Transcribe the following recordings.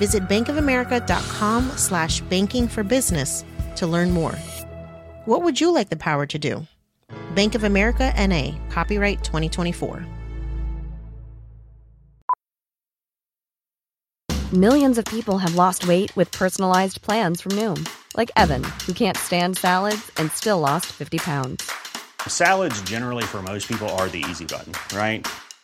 Visit bankofamerica.com slash banking for business to learn more. What would you like the power to do? Bank of America NA, copyright 2024. Millions of people have lost weight with personalized plans from Noom, like Evan, who can't stand salads and still lost 50 pounds. Salads, generally, for most people, are the easy button, right?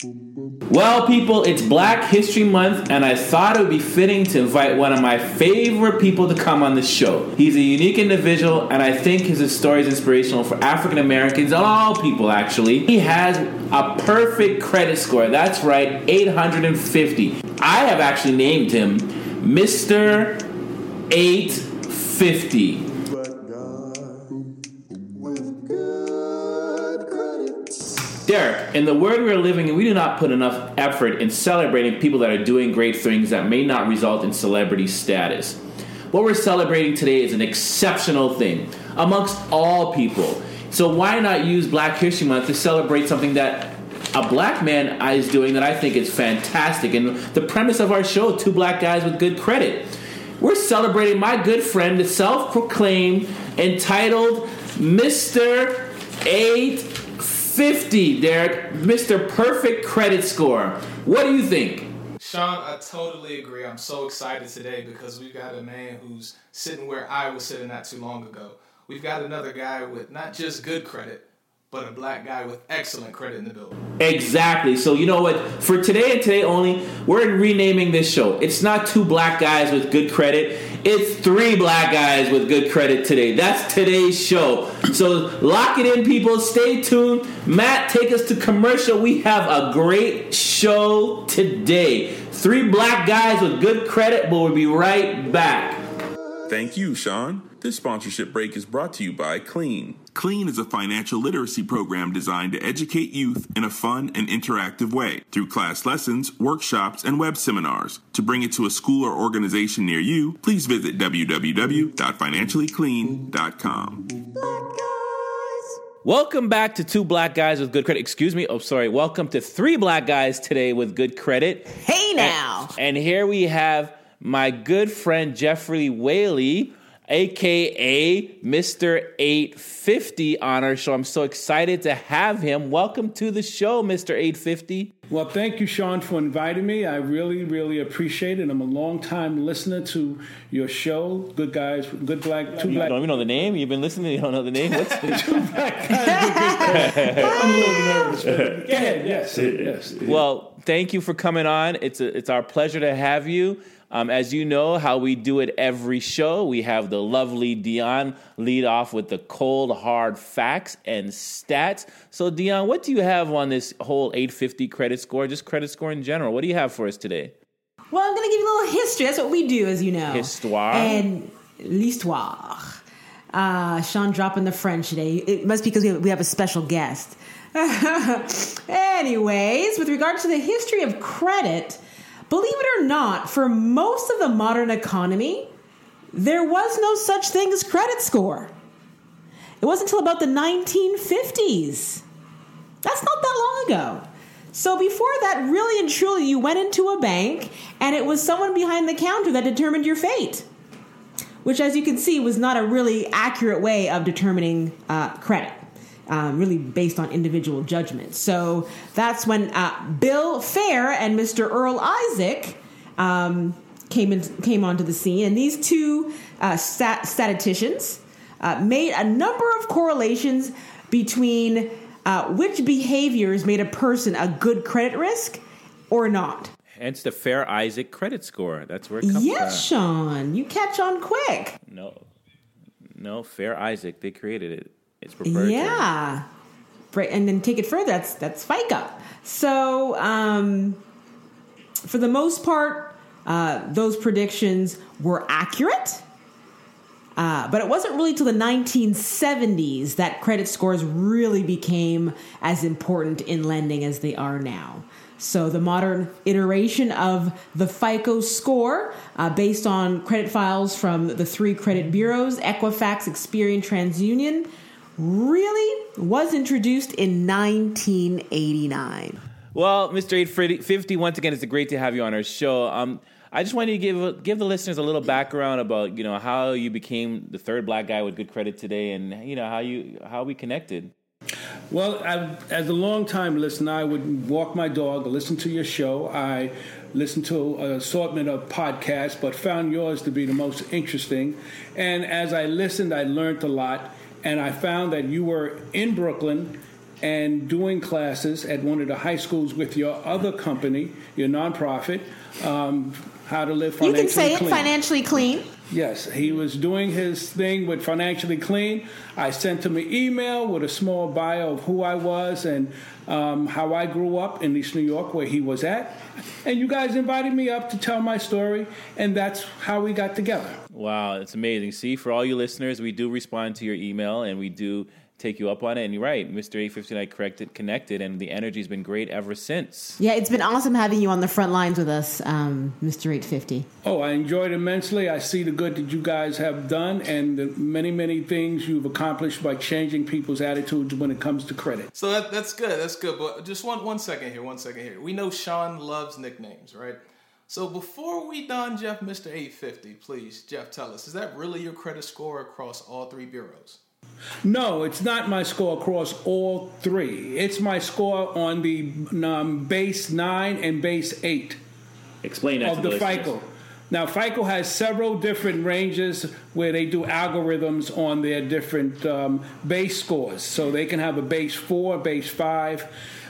Well, people, it's Black History Month, and I thought it would be fitting to invite one of my favorite people to come on the show. He's a unique individual, and I think his story is inspirational for African Americans all people, actually. He has a perfect credit score. That's right, 850. I have actually named him Mr. 850. Derek, in the world we're living in, we do not put enough effort in celebrating people that are doing great things that may not result in celebrity status. What we're celebrating today is an exceptional thing amongst all people. So why not use Black History Month to celebrate something that a black man is doing that I think is fantastic? And the premise of our show, Two Black Guys with Good Credit, we're celebrating my good friend, the self-proclaimed, entitled Mr. 8 50, Derek. Mr. Perfect Credit Score. What do you think? Sean, I totally agree. I'm so excited today because we've got a man who's sitting where I was sitting not too long ago. We've got another guy with not just good credit, but a black guy with excellent credit in the building. Exactly. So you know what? For today and today only, we're renaming this show. It's not two black guys with good credit. It's three black guys with good credit today. That's today's show. So lock it in, people. Stay tuned. Matt, take us to commercial. We have a great show today. Three black guys with good credit, but we'll be right back. Thank you, Sean. This sponsorship break is brought to you by Clean. Clean is a financial literacy program designed to educate youth in a fun and interactive way through class lessons, workshops, and web seminars. To bring it to a school or organization near you, please visit www.financiallyclean.com. Welcome back to Two Black Guys with Good Credit. Excuse me. Oh, sorry. Welcome to Three Black Guys today with Good Credit. Hey now. And, and here we have my good friend Jeffrey Whaley, aka Mr. 850 on our show. I'm so excited to have him. Welcome to the show, Mr. 850. Well, thank you, Sean, for inviting me. I really, really appreciate it. I'm a long time listener to your show. Good guys, good black, two You black. don't even know the name? You've been listening, you don't know the name? What's two black guys. I'm a little nervous. But go ahead. Yes, yes. Well, thank you for coming on. It's a, it's our pleasure to have you. Um, as you know, how we do it every show, we have the lovely Dion lead off with the cold, hard facts and stats. So, Dion, what do you have on this whole 850 credit score, just credit score in general? What do you have for us today? Well, I'm going to give you a little history. That's what we do, as you know. Histoire. And l'histoire. Uh, Sean dropping the French today. It must be because we have, we have a special guest. Anyways, with regard to the history of credit, believe it or not, for most of the modern economy, there was no such thing as credit score. It wasn't until about the 1950s That's not that long ago. So before that, really and truly, you went into a bank and it was someone behind the counter that determined your fate. Which, as you can see, was not a really accurate way of determining uh, credit. Um, really based on individual judgment. So that's when uh, Bill Fair and Mr. Earl Isaac um, came in, came onto the scene, and these two uh, stat- statisticians uh, made a number of correlations between uh, which behaviors made a person a good credit risk or not. Hence the Fair Isaac credit score. That's where it comes Yes, from. Yes, Sean, you catch on quick. No, no, Fair Isaac. They created it. It's proprietary. Yeah. And then take it further. That's that's FICO. So, um, for the most part, uh, those predictions were accurate. Uh, but it wasn't really till the 1970s that credit scores really became as important in lending as they are now. So the modern iteration of the FICO score, uh, based on credit files from the three credit bureaus, Equifax, Experian, TransUnion, really was introduced in 1989. Well, Mr. 850, once again, it's great to have you on our show. Um, I just wanted to give give the listeners a little background about you know how you became the third black guy with good credit today, and you know how you how we connected. Well, I, as a long-time listener, I would walk my dog, listen to your show. I listened to an assortment of podcasts, but found yours to be the most interesting. And as I listened, I learned a lot, and I found that you were in Brooklyn and doing classes at one of the high schools with your other company, your nonprofit, um, How to Live Financially Clean. You can say it financially clean. Yes, he was doing his thing with Financially Clean. I sent him an email with a small bio of who I was and um, how I grew up in East New York, where he was at. And you guys invited me up to tell my story, and that's how we got together. Wow, it's amazing. See, for all you listeners, we do respond to your email and we do take you up on it. And you're right, Mr. 850 and I corrected, connected, and the energy's been great ever since. Yeah, it's been awesome having you on the front lines with us, um, Mr. 850. Oh, I enjoyed immensely. I see the good that you guys have done and the many, many things you've accomplished by changing people's attitudes when it comes to credit. So that, that's good. That's good. But just one one second here. One second here. We know Sean loves nicknames, right? So before we don Jeff Mr. 850, please, Jeff, tell us, is that really your credit score across all three bureaus? No, it's not my score across all three. It's my score on the um, base nine and base eight Explain that of to the listeners. FICO. Now, FICO has several different ranges where they do algorithms on their different um, base scores. So they can have a base four, base five,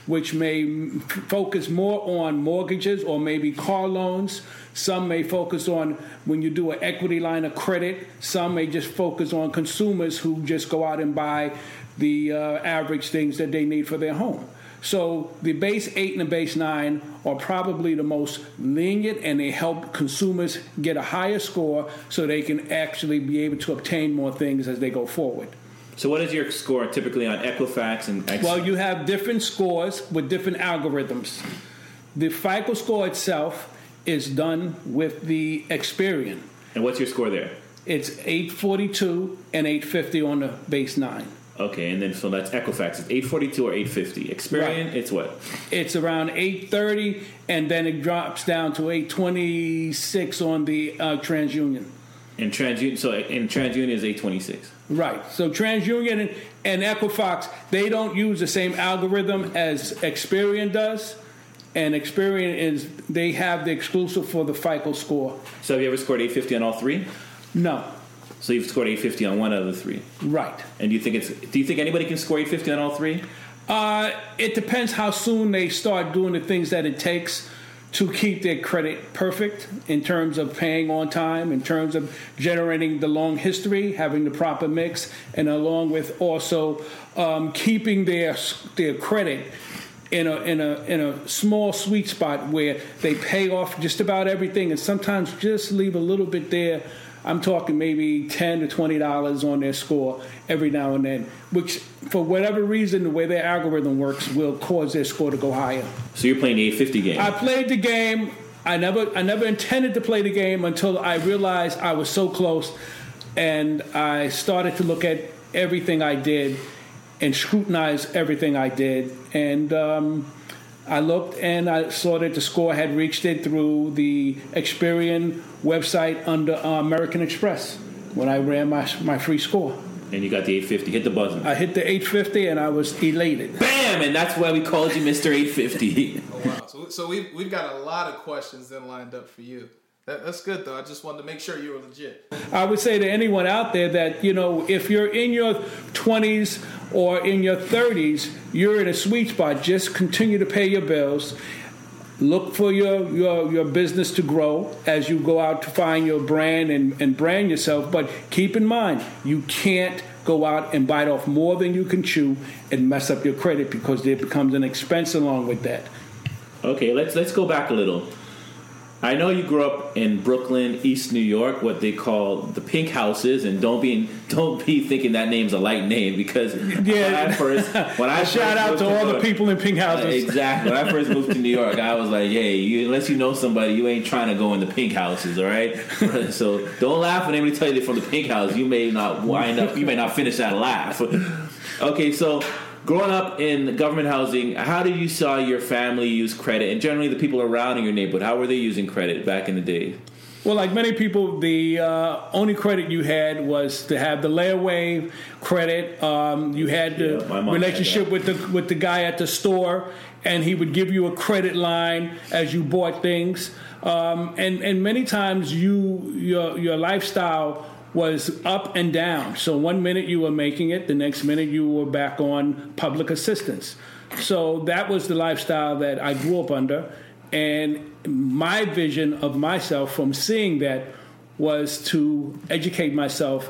which may focus more on mortgages or maybe car loans. Some may focus on when you do an equity line of credit. Some may just focus on consumers who just go out and buy the uh, average things that they need for their home. So the base eight and the base nine are probably the most lenient, and they help consumers get a higher score so they can actually be able to obtain more things as they go forward. So, what is your score typically on Equifax and X? Well, you have different scores with different algorithms. The FICO score itself is done with the Experian. and what's your score there? It's 842 and 850 on the base nine. Okay, and then so that's Equifax. It's 842 or 850. Experian, Right. it's what? It's around 830, and then it drops down to 826 on the uh, TransUnion. And TransUnion, so in TransUnion is 826. Right. So TransUnion and, and Equifax, they don't use the same algorithm as Experian does. And Experian is they have the exclusive for the FICO score. So have you ever scored 850 on all three? No. So you've scored 850 on one out of the three. Right. And do you think it's? Do you think anybody can score 850 on all three? Uh, it depends how soon they start doing the things that it takes to keep their credit perfect in terms of paying on time, in terms of generating the long history, having the proper mix, and along with also um, keeping their their credit in a in a in a small sweet spot where they pay off just about everything, and sometimes just leave a little bit there. I'm talking maybe ten to twenty dollars on their score every now and then, which for whatever reason, the way their algorithm works, will cause their score to go higher. So you're playing the 850 game. I played the game. I never I never intended to play the game until I realized I was so close, and I started to look at everything I did and scrutinized everything I did. And um, I looked and I saw that the score had reached it through the Experian website under uh, American Express when I ran my, my free score. And you got the 850. Hit the button. I hit the 850 and I was elated. Bam! And that's why we called you Mr. 850. Oh, wow. So, so we've, we've got a lot of questions then lined up for you. That's good, though. I just wanted to make sure you were legit. I would say to anyone out there that, you know, if you're in your 20s or in your 30s, you're in a sweet spot. Just continue to pay your bills. Look for your, your, your business to grow as you go out to find your brand and, and brand yourself. But keep in mind, you can't go out and bite off more than you can chew and mess up your credit because there becomes an expense along with that. Okay, let's let's go back a little. I know you grew up in Brooklyn, East New York, what they call the pink houses, and don't be don't be thinking that name's a light name because Yeah. when I first when I Shout out moved to all New the people in pink houses. Uh, exactly. When I first moved to New York, I was like, "Hey, you, unless you know somebody, you ain't trying to go in the pink houses, all right?" so don't laugh when anybody tell you they're from the pink house. You may not wind up. You may not finish that laugh. okay, so growing up in government housing, how did you saw your family use credit, and generally the people around in your neighborhood? How were they using credit back in the day? Well, like many people, the uh, only credit you had was to have the layaway credit. Um, you had the Yeah, mom had relationship with the with the guy at the store, and he would give you a credit line as you bought things. Um, and and many times you your your lifestyle was up and down. So one minute you were making it, the next minute you were back on public assistance. So that was the lifestyle that I grew up under. And my vision of myself from seeing that was to educate myself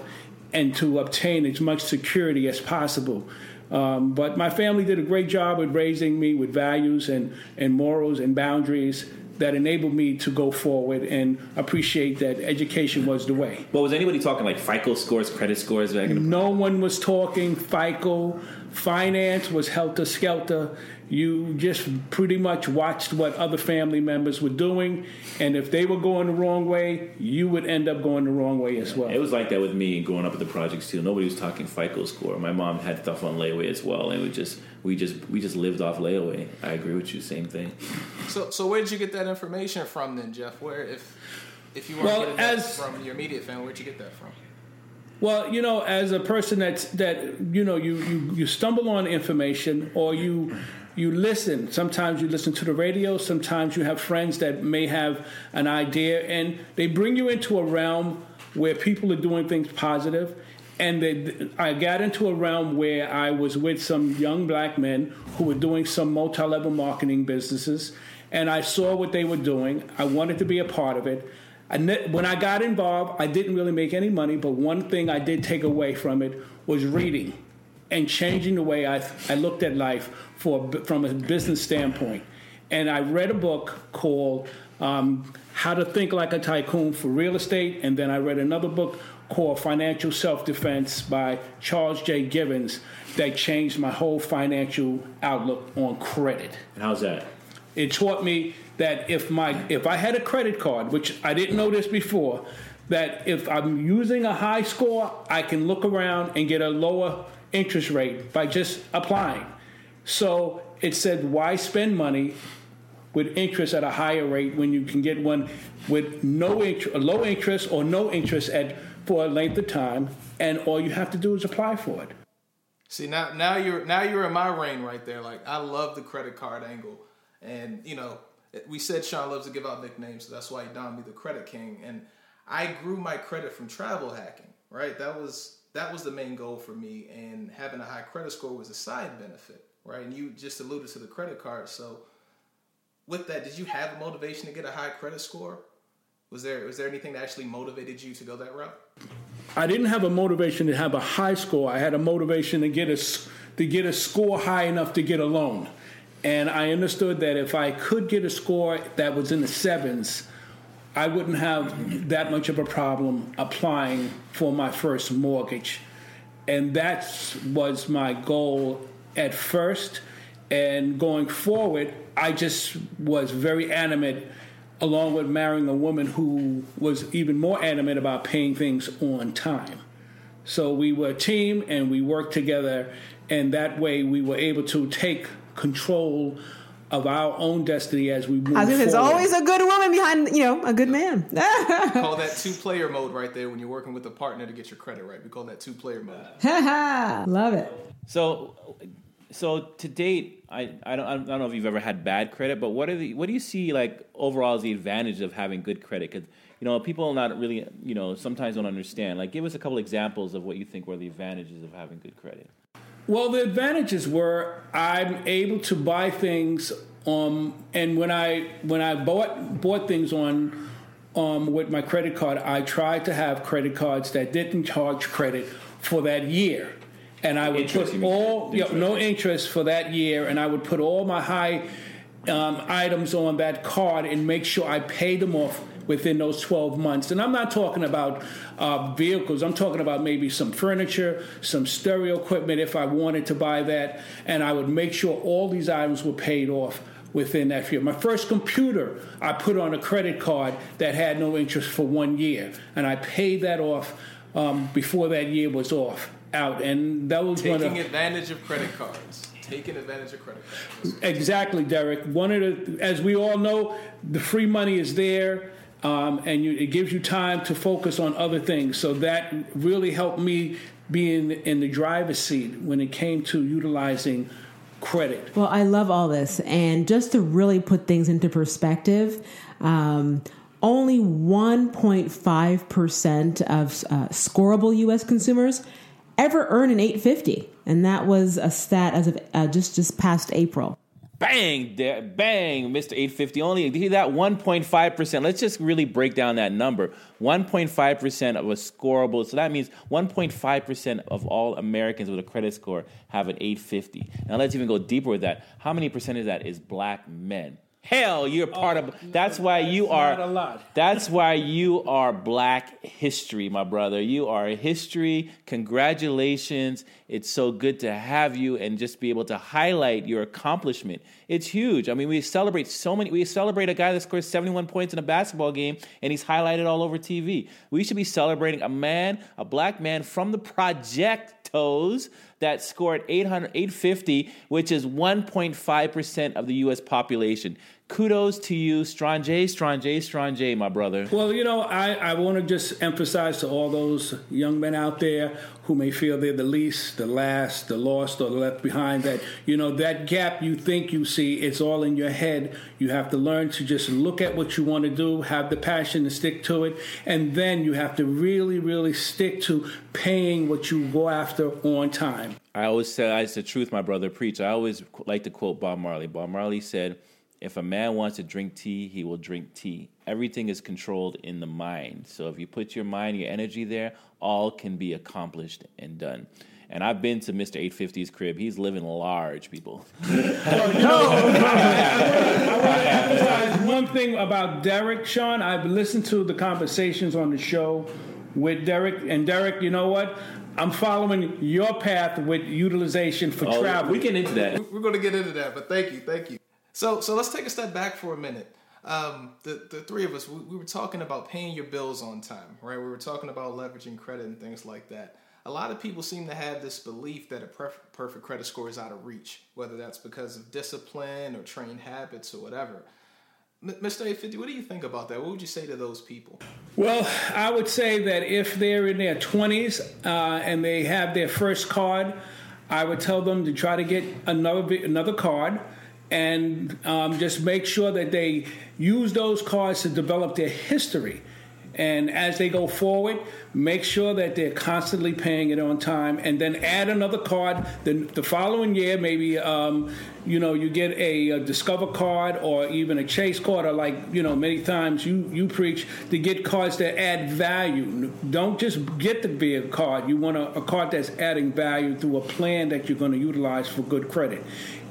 and to obtain as much security as possible. Um, but my family did a great job with raising me with values and, and morals and boundaries that enabled me to go forward and appreciate that education was the way. But was anybody talking like FICO scores, credit scores back in the No one was talking FICO. Finance was helter skelter. You just pretty much watched what other family members were doing, and if they were going the wrong way, you would end up going the wrong way as well. It was like that with me growing up at the projects too. Nobody was talking FICO score. My mom had stuff on layaway as well, and we just we just we just lived off layaway. I agree with you. Same thing. So, so where did you get that information from then, Jeff? Where, if if you weren't Well, getting that as- from your immediate family, where'd you get that from? Well, you know, as a person that's that you know you you, you stumble on information or you you listen. Sometimes you listen to the radio. Sometimes you have friends that may have an idea, and they bring you into a realm where people are doing things positive. And they, I got into a realm where I was with some young black men who were doing some multi-level marketing businesses, and I saw what they were doing. I wanted to be a part of it. I ne- when I got involved, I didn't really make any money, but one thing I did take away from it was reading and changing the way I, I looked at life for, from a business standpoint. And I read a book called um, How to Think Like a Tycoon for Real Estate, and then I read another book called Financial Self Defense by Charles J. Givens that changed my whole financial outlook on credit And how's that? it taught me that if my if I had a credit card, which I didn't know this before, that if I'm using a high score, I can look around and get a lower interest rate by just applying. So it said, why spend money with interest at a higher rate when you can get one with no interest, low interest or no interest at for a length of time, and all you have to do is apply for it. See now, now you're now you're in my reign right there. Like I love the credit card angle, and you know we said Sean loves to give out nicknames, so that's why he donned me the credit king. And I grew my credit from travel hacking. Right, that was that was the main goal for me, and having a high credit score was a side benefit. Right, and you just alluded to the credit card. So with that, did you have a motivation to get a high credit score? Was there was there anything that actually motivated you to go that route? I didn't have a motivation to have a high score. I had a motivation to get a to get a score high enough to get a loan, and I understood that if I could get a score that was in the sevens, I wouldn't have that much of a problem applying for my first mortgage, and that was my goal at first. And going forward, I just was very animate along with marrying a woman who was even more adamant about paying things on time. So we were a team and we worked together and that way we were able to take control of our own destiny as we move I was there's always a good woman behind, you know, a good man. call that two player mode right there when you're working with a partner to get your credit right. We call that two player mode. Love it. So, so to date, I, I don't I don't know if you've ever had bad credit, but what are the what do you see like overall as the advantage of having good credit? Because you know people not really you know sometimes don't understand. Like, give us a couple examples of what you think were the advantages of having good credit. Well, the advantages were I'm able to buy things, um, and when I when I bought bought things on um, with my credit card, I tried to have credit cards that didn't charge credit for that year, and I would Interest, put all yeah, no interest for that year, and I would put all my high um, items on that card and make sure I paid them off within those 12 months. And I'm not talking about uh, vehicles, I'm talking about maybe some furniture, some stereo equipment if I wanted to buy that. And I would make sure all these items were paid off within that year. My first computer, I put on a credit card that had no interest for one year. And I paid that off um, before that year was off out. And that was one of Taking advantage of credit cards. Taking advantage of credit cards. Exactly, Derek. One of the, as we all know, the free money is there, um, and you, it gives you time to focus on other things. So that really helped me being in, in the driver's seat when it came to utilizing credit. Well, I love all this. And just to really put things into perspective, um, only 1.5% of uh, scoreable U.S. consumers ever earn an 850. And that was a stat as of uh, just, just past April. Bang, da- bang, Mr. 850. Only hear that 1.5%. Let's just really break down that number. 1.5% of a scoreable. So that means 1.5% of all Americans with a credit score have an 850. Now let's even go deeper with that. How many percent of that is black men? Hell, you're oh, part of. That's why you are. not a lot. That's why you are Black History, my brother. You are history. Congratulations. It's so good to have you and just be able to highlight your accomplishment. It's huge. I mean, we celebrate so many. We celebrate a guy that scores 71 points in a basketball game and he's highlighted all over TV. We should be celebrating a man, a black man from the projectos that scored 800, 850, which is 1.5% of the U.S. population. Kudos to you, Strange, Strange, Strange, my brother. Well, you know, I, I want to just emphasize to all those young men out there who may feel they're the least, the last, the lost, or the left behind that, you know, that gap you think you see, it's all in your head. You have to learn to just look at what you want to do, have the passion to stick to it, and then you have to really, really stick to paying what you go after on time. I always say, it's the truth, my brother preach. I always like to quote Bob Marley. Bob Marley said, if a man wants to drink tea, he will drink tea. Everything is controlled in the mind. So if you put your mind, your energy there, all can be accomplished and done. And I've been to Mr. 850's crib. He's living large, people. emphasize one thing about Derek, Sean. I've listened to the conversations on the show with Derek, and Derek, you know what? I'm following your path with utilization for Oh, travel. we get into that. We're going to get into that, but thank you, thank you. So, so let's take a step back for a minute. Um, the the three of us, we, we were talking about paying your bills on time, right? We were talking about leveraging credit and things like that. A lot of people seem to have this belief that a perf- perfect credit score is out of reach, whether that's because of discipline or trained habits or whatever. Mr. 850, what do you think about that? What would you say to those people? Well, I would say that if they're in their 20s uh, and they have their first card, I would tell them to try to get another another card and um, just make sure that they use those cards to develop their history. And as they go forward, make sure that they're constantly paying it on time, and then add another card. Then the following year, maybe um, you know you get a, a Discover card or even a Chase card, or like you know many times you you preach to get cards that add value. Don't just get the big card. You want a, a card that's adding value through a plan that you're going to utilize for good credit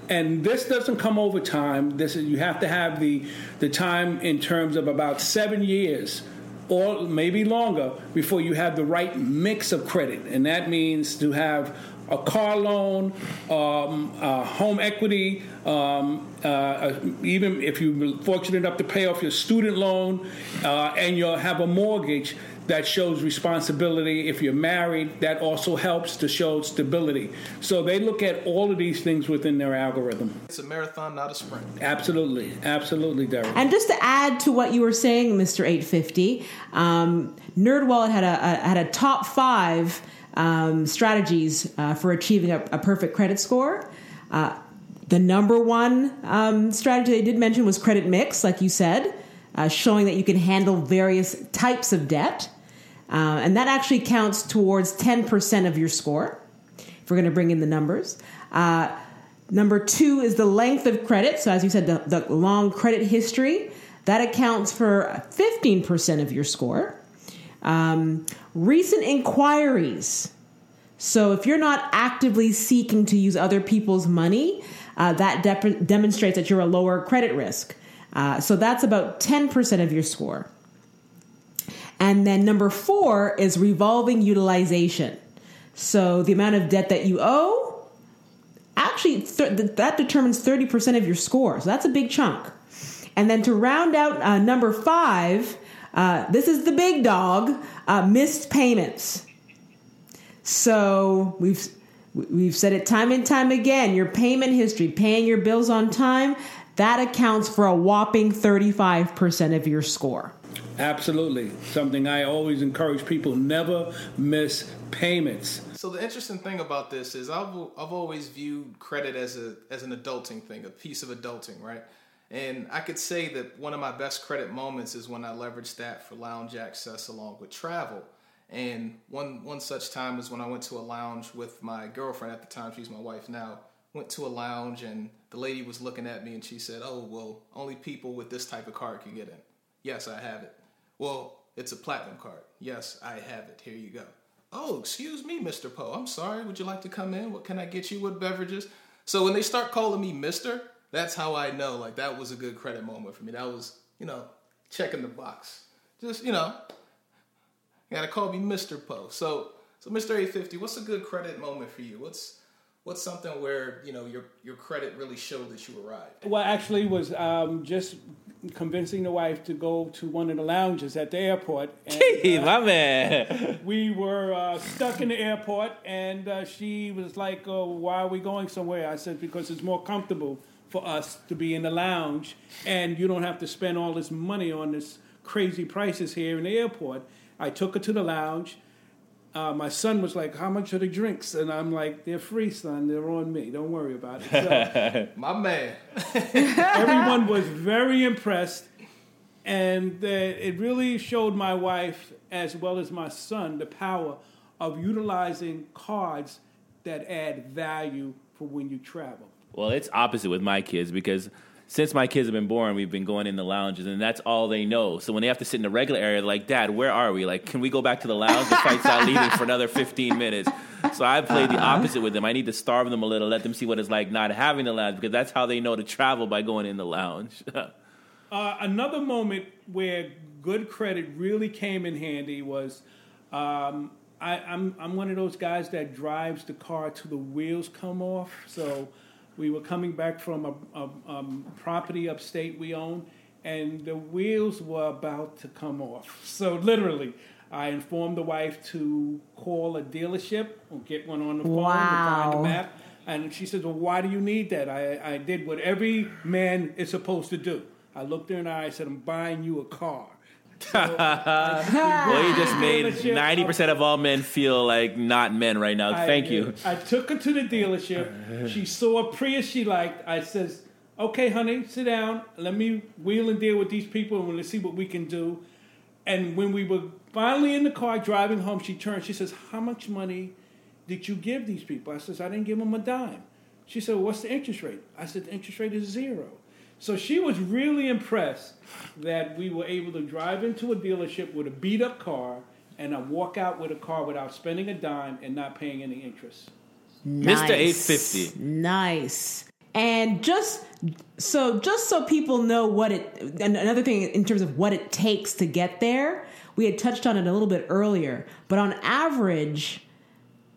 and this doesn't come over time. This is, you have to have the the time in terms of about seven years, or maybe longer, before you have the right mix of credit, and that means to have a car loan, um, uh, home equity, um, uh, even if you're fortunate enough to pay off your student loan, uh, and you'll have a mortgage that shows responsibility. If you're married, that also helps to show stability. So they look at all of these things within their algorithm. It's a marathon, not a sprint. Absolutely, absolutely, Derek. And just to add to what you were saying, Mr. 850, um, NerdWallet had a, a had a top five um, strategies uh, for achieving a, a, perfect credit score. Uh, the number one um, strategy they did mention was credit mix, like you said, uh, showing that you can handle various types of debt. Uh, and that actually counts towards 10% of your score, if we're going to bring in the numbers. Uh, number two is the length of credit. So, as you said, the, the long credit history. That accounts for 15% of your score. Um, recent inquiries. So, if you're not actively seeking to use other people's money, uh, that de- demonstrates that you're a lower credit risk. Uh, so, that's about 10% of your score. And then number four is revolving utilization. So the amount of debt that you owe, actually, th- that determines 30% of your score. So that's a big chunk. And then to round out uh, number five, uh, this is the big dog uh, missed payments. So we've we've said it time and time again. Your payment history, paying your bills on time, that accounts for a whopping 35% of your score. Absolutely. Something I always encourage people never miss payments. So the interesting thing about this is I've I've always viewed credit as a as an adulting thing, a piece of adulting, right? And I could say that one of my best credit moments is when I leveraged that for lounge access along with travel. And one one such time was when I went to a lounge with my girlfriend at the time, she's my wife now. Went to a lounge and the lady was looking at me and she said, "Oh, well, only people with this type of card can get in." Yes, I have it. Well, it's a platinum card. Yes, I have it. Here you go. Oh, excuse me, Mr. Poe. I'm sorry. Would you like to come in? What can I get you with beverages? So when they start calling me Mr., that's how I know like that was a good credit moment for me. That was, you know, checking the box. Just, you know, you gotta call me Mr. Poe. So so Mr. 850, what's a good credit moment for you? What's what's something where, you know, your your credit really showed that you arrived? Well actually was um, just convincing the wife to go to one of the lounges at the airport. And, uh, my man. We were uh, stuck in the airport, and uh, she was like, oh, "Why are we going somewhere?" I said, "Because it's more comfortable for us to be in the lounge, and you don't have to spend all this money on this crazy prices here in the airport." I took her to the lounge. Uh, my son was like, "How much are the drinks?" And I'm like, "They're free, son. They're on me. Don't worry about it." So, my man. everyone was very impressed, and uh, it really showed my wife as well as my son the power of utilizing cards that add value for when you travel. Well, it's opposite with my kids because since my kids have been born, we've been going in the lounges, and that's all they know. So when they have to sit in the regular area, they're like, "Dad, where are we? Like, can we go back to the lounge? The fight's not leaving for another 15 minutes." So I play the opposite with them. I need to starve them a little, let them see what it's like not having the lounge, because that's how they know to travel by going in the lounge. uh, another moment where good credit really came in handy was. Um, I, I'm I'm one of those guys that drives the car till the wheels come off. So we were coming back from a, a um, property upstate we own, and the wheels were about to come off. So literally, I informed the wife to call a dealership or get one on the phone Wow. to find a map. And she says, Well, why do you need that? I, I did what every man is supposed to do. I looked her in the eye, I said, I'm buying you a car. Well, you just made ninety percent of all men feel like not men right now. I Thank you. I took her to the dealership. She saw a Prius she liked. I says, "Okay, honey, sit down. Let me wheel and deal with these people, and let's see what we can do." And when we were finally in the car driving home, she turned. She says, "How much money did you give these people?" I says, "I didn't give them a dime." She said, "What's the interest rate?" I said, "The interest rate is zero. So she was really impressed that we were able to drive into a dealership with a beat up car and I walk out with a car without spending a dime and not paying any interest. Mr. 850. Nice. And just so just so people know what it and another thing in terms of what it takes to get there, we had touched on it a little bit earlier, but on average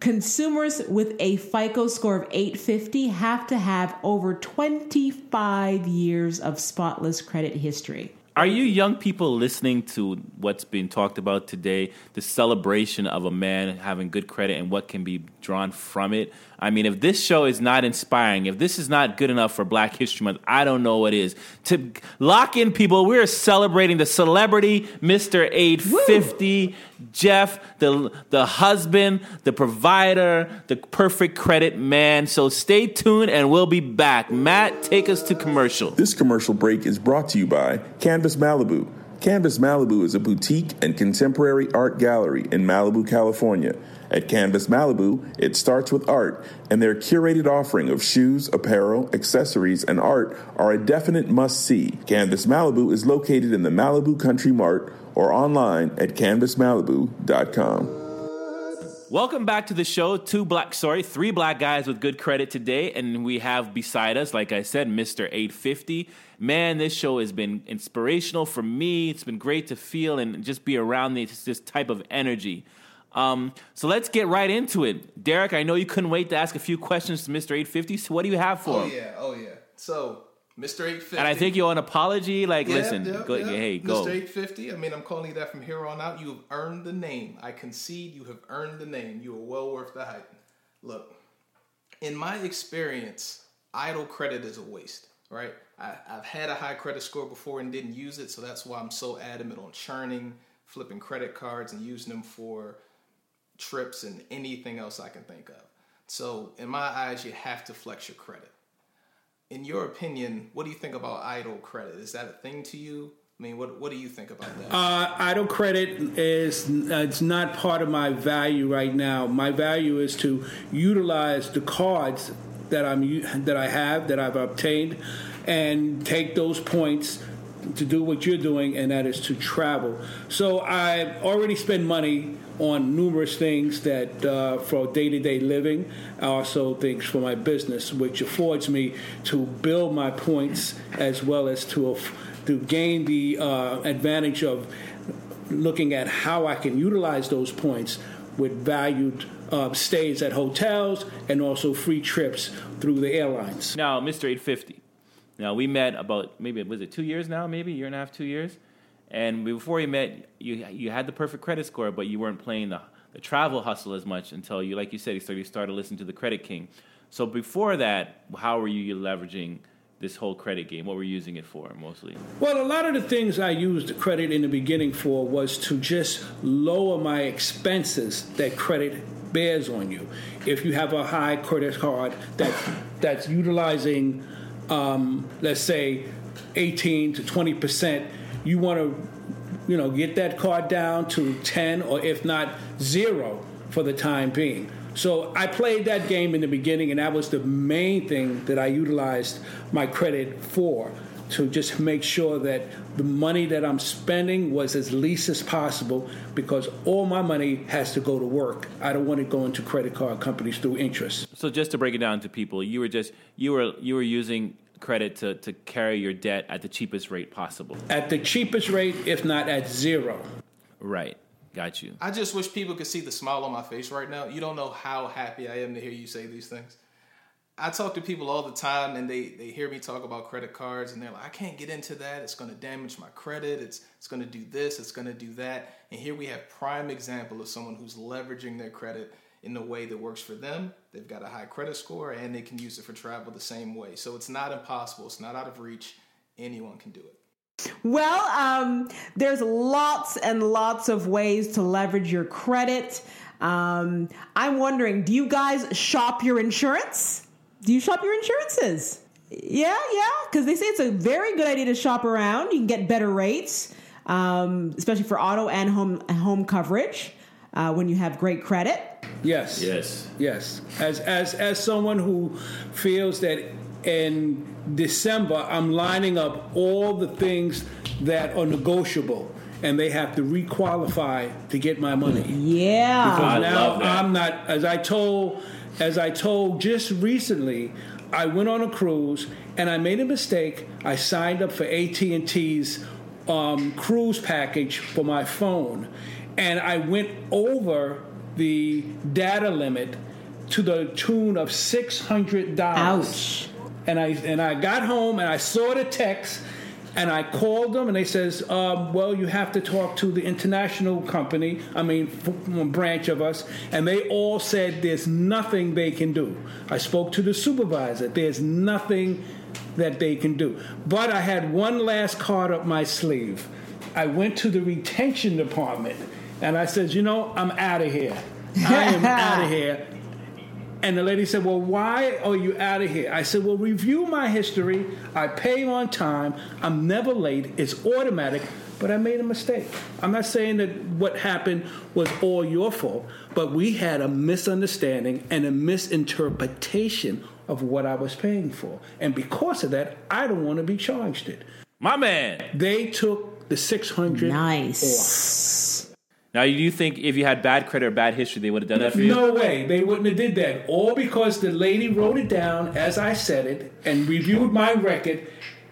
Consumers with a FICO score of 850 have to have over 25 years of spotless credit history. Are you young people listening to what's being talked about today? The celebration of a man having good credit and what can be drawn from it. I mean, if this show is not inspiring, if this is not good enough for Black History Month, I don't know what is. To lock in people, we're celebrating the celebrity Mr. 850, Woo! Jeff, the the husband, the provider, the perfect credit man. So stay tuned and we'll be back. Matt, take us to commercial. This commercial break is brought to you by Canvas Malibu. Canvas Malibu is a boutique and contemporary art gallery in Malibu, California. At Canvas Malibu, it starts with art, and their curated offering of shoes, apparel, accessories, and art are a definite must see. Canvas Malibu is located in the Malibu Country Mart or online at canvasmalibu.com. Welcome back to the show. Two black, sorry, three black guys with good credit today, and we have beside us, like I said, Mr. 850. Man, this show has been inspirational for me. It's been great to feel and just be around this, this type of energy. Um, so let's get right into it. Derek, I know you couldn't wait to ask a few questions to Mr. 850. So what do you have for oh, him? Oh yeah, oh yeah. So Mr. 850. And I think you owe an apology. Like, yeah, listen, yeah, go, yeah. hey, go. Mr. 850. I mean, I'm calling you that from here on out. You have earned the name. I concede you have earned the name. You are well worth the hype. Look, in my experience, idle credit is a waste. Right? I, I've had a high credit score before and didn't use it, so that's why I'm so adamant on churning, flipping credit cards, and using them for trips, and anything else I can think of. So, in my eyes, you have to flex your credit. In your opinion, what do you think about idle credit? Is that a thing to you? I mean, what what do you think about that? Uh, idle credit is uh, it's not part of my value right now. My value is to utilize the cards that I'm that I have that I've obtained, and take those points to do what you're doing, and that is to travel. So I already spend money on numerous things that uh, for day-to-day living, also things for my business, which affords me to build my points as well as to to gain the uh, advantage of looking at how I can utilize those points with valued uh, stays at hotels and also free trips through the airlines. Now, Mr. 850. Now we met about maybe was it two years now, maybe a year and a half, two years. And before we met, you you had the perfect credit score, but you weren't playing the, the travel hustle as much until you, like you said, you started listening to the Credit King. So before that, how were you leveraging this whole credit game? What were you using it for mostly? Well, a lot of the things I used credit in the beginning for was to just lower my expenses that credit bears on you. If you have a high credit card that that's utilizing, um, let's say, 18 to 20 percent you want to you know get that card down to 10 or if not zero for the time being. So i played that game in the beginning and that was the main thing that i utilized my credit for to just make sure that the money that i'm spending was as least as possible because all my money has to go to work i don't want it going to credit card companies through interest so just to break it down to people you were just you were you were using credit to, to carry your debt at the cheapest rate possible. At the cheapest rate, if not at zero. Right. Got you. I just wish people could see the smile on my face right now. You don't know how happy I am to hear you say these things. I talk to people all the time and they, they hear me talk about credit cards and they're like, I can't get into that. It's going to damage my credit. It's, it's going to do this. It's going to do that. And here we have prime example of someone who's leveraging their credit in a way that works for them. They've got a high credit score and they can use it for travel the same way. So it's not impossible, it's not out of reach. Anyone can do it. Well, um, there's lots and lots of ways to leverage your credit. Um, I'm wondering, do you guys shop your insurance? Do you shop your insurances? Yeah, yeah, because they say it's a very good idea to shop around. You can get better rates, um, especially for auto and home home coverage uh, when you have great credit. Yes. Yes. Yes. As as as someone who feels that in December I'm lining up all the things that are negotiable and they have to requalify to get my money. Yeah. Because I now I'm not as I told as I told just recently, I went on a cruise and I made a mistake. I signed up for AT&T's um, cruise package for my phone and I went over the data limit to the tune of six hundred dollars. Ouch. And I and I got home and I saw the text and I called them and they says, um, well, you have to talk to the international company. I mean, f- branch of us, and they all said there's nothing they can do. I spoke to the supervisor. There's nothing that they can do. But I had one last card up my sleeve. I went to the retention department and I said, you know, I'm out of here. I am out of here. And the lady said, Well, why are you out of here? I said, Well, review my history. I pay on time. I'm never late. It's automatic. But I made a mistake. I'm not saying that what happened was all your fault, but we had a misunderstanding and a misinterpretation of what I was paying for. And because of that, I don't want to be charged it. My man. They took the 600 Nice. Now, do you think if you had bad credit or bad history, they would have done that for you? No way. They wouldn't have did that. All because the lady wrote it down as I said it and reviewed my record.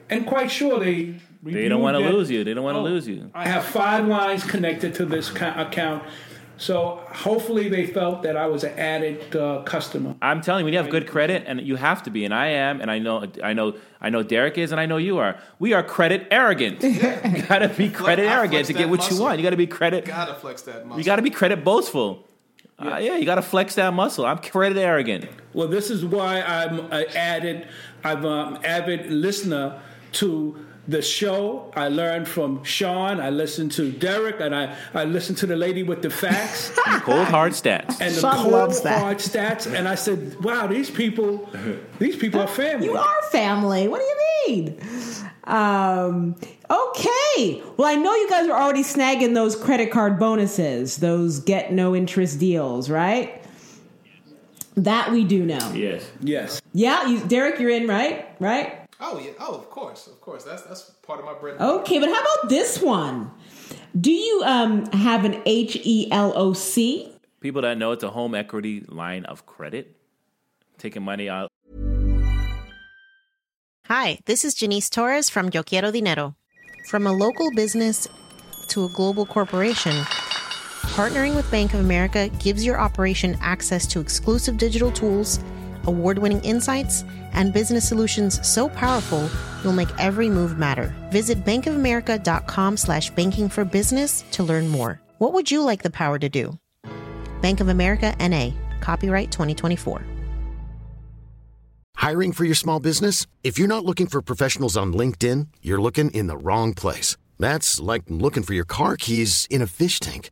And quite sure they They don't want to lose you. They don't want to Oh, lose you. Oh, I have five lines connected to this ca- account. So hopefully they felt that I was an added uh, customer. I'm telling you, when you have good credit, and you have to be, and I am, and I know, I know, I know Derek is, and I know you are. We are credit arrogant. you gotta be credit I arrogant to get what you want. You gotta be credit. Gotta flex that muscle. You gotta be credit boastful. Uh, yeah, you gotta flex that muscle. I'm credit arrogant. Well, this is why I'm an added, I'm an avid listener to the show. I learned from Sean. I listened to Derek, and I, I listened to the lady with the facts. Cold hard stats. and the Sean cold loves that. hard stats. And I said, "Wow, these people, these people are family." You are family. What do you mean? Um, okay. Well, I know you guys are already snagging those credit card bonuses, those get no interest deals, right? That we do know. Yes. Yes. Yeah, you, Derek, you're in, right? Right? Oh yeah. Oh, of course, of course. That's that's part of my bread. Okay, but how about this one? Do you um, have an H E L O C? People that know it's a home equity line of credit, taking money out. Hi, this is Janice Torres from Yo Quiero Dinero. From a local business to a global corporation, partnering with Bank of America gives your operation access to exclusive digital tools, award winning insights, and business solutions so powerful you'll make every move matter. Visit bankofamerica.com slash banking for business to learn more. What would you like the power to do? Bank of America NA, copyright 2024. Hiring for your small business? If you're not looking for professionals on LinkedIn, you're looking in the wrong place. That's like looking for your car keys in a fish tank.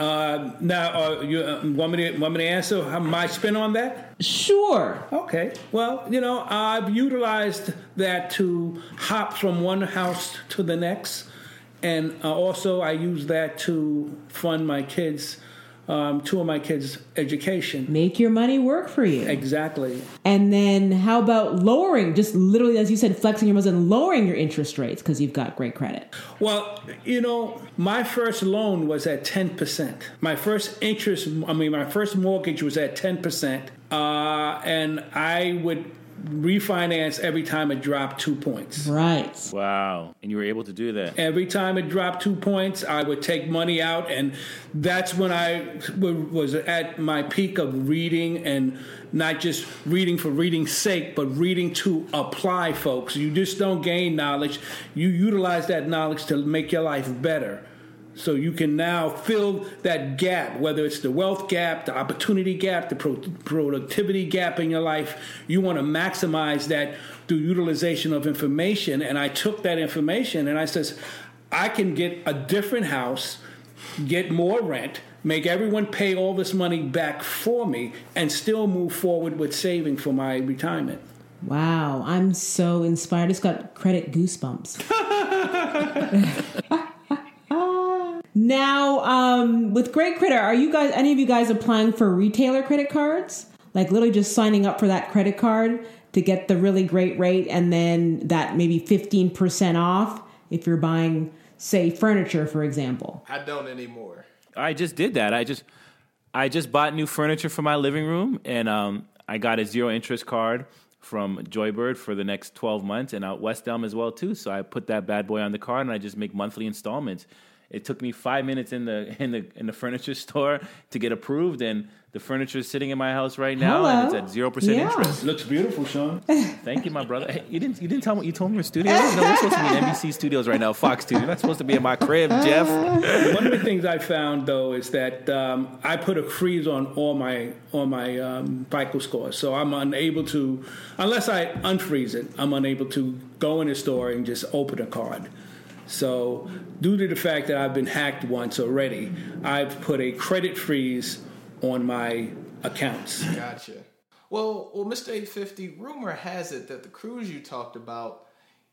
Uh, now, uh, you uh, want, me to, want me to answer how my spin on that? Sure. Okay. Well, you know, I've utilized that to hop from one house to the next. And uh, also, I use that to fund my kids, um, two of my kids' education. Make your money work for you. Exactly. And then how about lowering, just literally, as you said, flexing your muscle and lowering your interest rates because you've got great credit? Well, you know, my first loan was at 10%. My first interest, I mean, my first mortgage was at 10%. Uh, and I would refinance every time it dropped two points. Right. Wow. And you were able to do that. Every time it dropped two points, I would take money out, and that's when I was at my peak of reading and not just reading for reading's sake, but reading to apply, folks. You just don't gain knowledge, you utilize that knowledge to make your life better. So you can now fill that gap, whether it's the wealth gap, the opportunity gap, the pro- productivity gap in your life. You want to maximize that through utilization of information. And I took that information and I says, I can get a different house, get more rent, make everyone pay all this money back for me, and still move forward with saving for my retirement. Wow, I'm so inspired. It's got credit goosebumps. now, um, with Great Credit, are you guys, any of you guys applying for retailer credit cards? Like literally just signing up for that credit card to get the really great rate and then that maybe 15% off if you're buying, say, furniture, for example? I don't anymore. I just did that. I just I just bought new furniture for my living room, and um, I got a zero interest card from Joybird for the next twelve months, and out West Elm as well too. So I put that bad boy on the card, and I just make monthly installments. It took me five minutes in the in the in the furniture store to get approved, and the furniture is sitting in my house right now, and it's at zero percent Yeah. interest. Looks beautiful, Sean. Thank you, my brother. Hey, you didn't you didn't tell me you told me we're studios. No, we're supposed to be in NBC studios right now, Fox Studios. You're not supposed to be in my crib, Jeff. One of the things I found though is that um, I put a freeze on all my all my um, FICO scores, so I'm unable to, unless I unfreeze it, I'm unable to go in the store and just open a card. So, due to the fact that I've been hacked once already, I've put a credit freeze on my accounts. Gotcha. Well, well, Mr. 850, rumor has it that the cruise you talked about,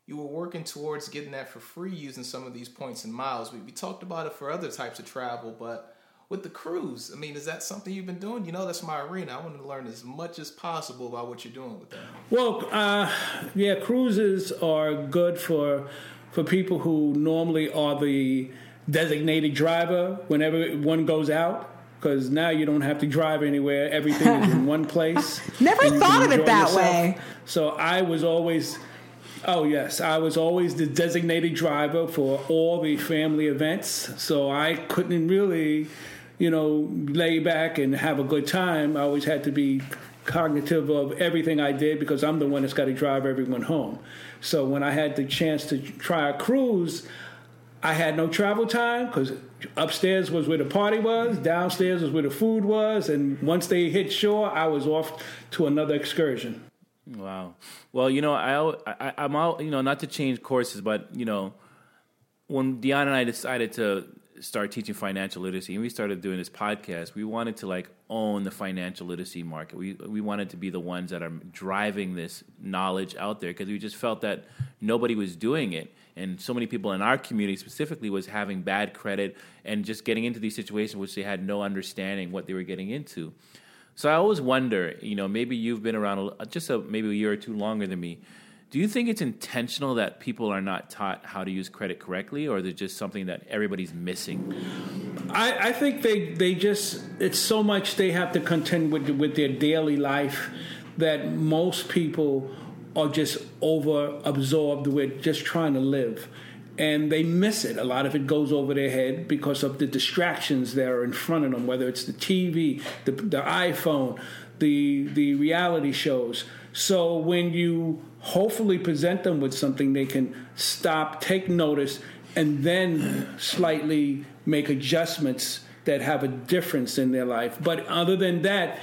you were working towards getting that for free using some of these points and miles. We, we talked about it for other types of travel, but with the cruise, I mean, is that something you've been doing? You know, that's my arena. I want to learn as much as possible about what you're doing with that. Well, uh, yeah, cruises are good for for people who normally are the designated driver whenever one goes out. Because now you don't have to drive anywhere; everything is in one place. Never thought of it that yourself. way. So I was always, oh yes, I was always the designated driver for all the family events. So I couldn't really, you know, lay back and have a good time. I always had to be cognitive of everything I did because I'm the one that's got to drive everyone home. So when I had the chance to try a cruise, I had no travel time because upstairs was where the party was, downstairs was where the food was, and once they hit shore, I was off to another excursion. Wow. Well, you know, I, I I'm out. You know, not to change courses, but you know, when Deanna and I decided to start teaching financial literacy, and we started doing this podcast, we wanted to like own the financial literacy market. We we wanted to be the ones that are driving this knowledge out there because we just felt that nobody was doing it, and so many people in our community specifically was having bad credit and just getting into these situations which they had no understanding what they were getting into. So I always wonder, you know, maybe you've been around just a, maybe a year or two longer than me. Do you think it's intentional that people are not taught how to use credit correctly, or is it just something that everybody's missing? I, I think they they just it's so much they have to contend with with their daily life that most people are just over absorbed with just trying to live. And they miss it. A lot of it goes over their head because of the distractions that are in front of them whether it's the tv the, the iphone the the reality shows so when you hopefully present them with something they can stop take notice and then slightly make adjustments that have a difference in their life. But other than that,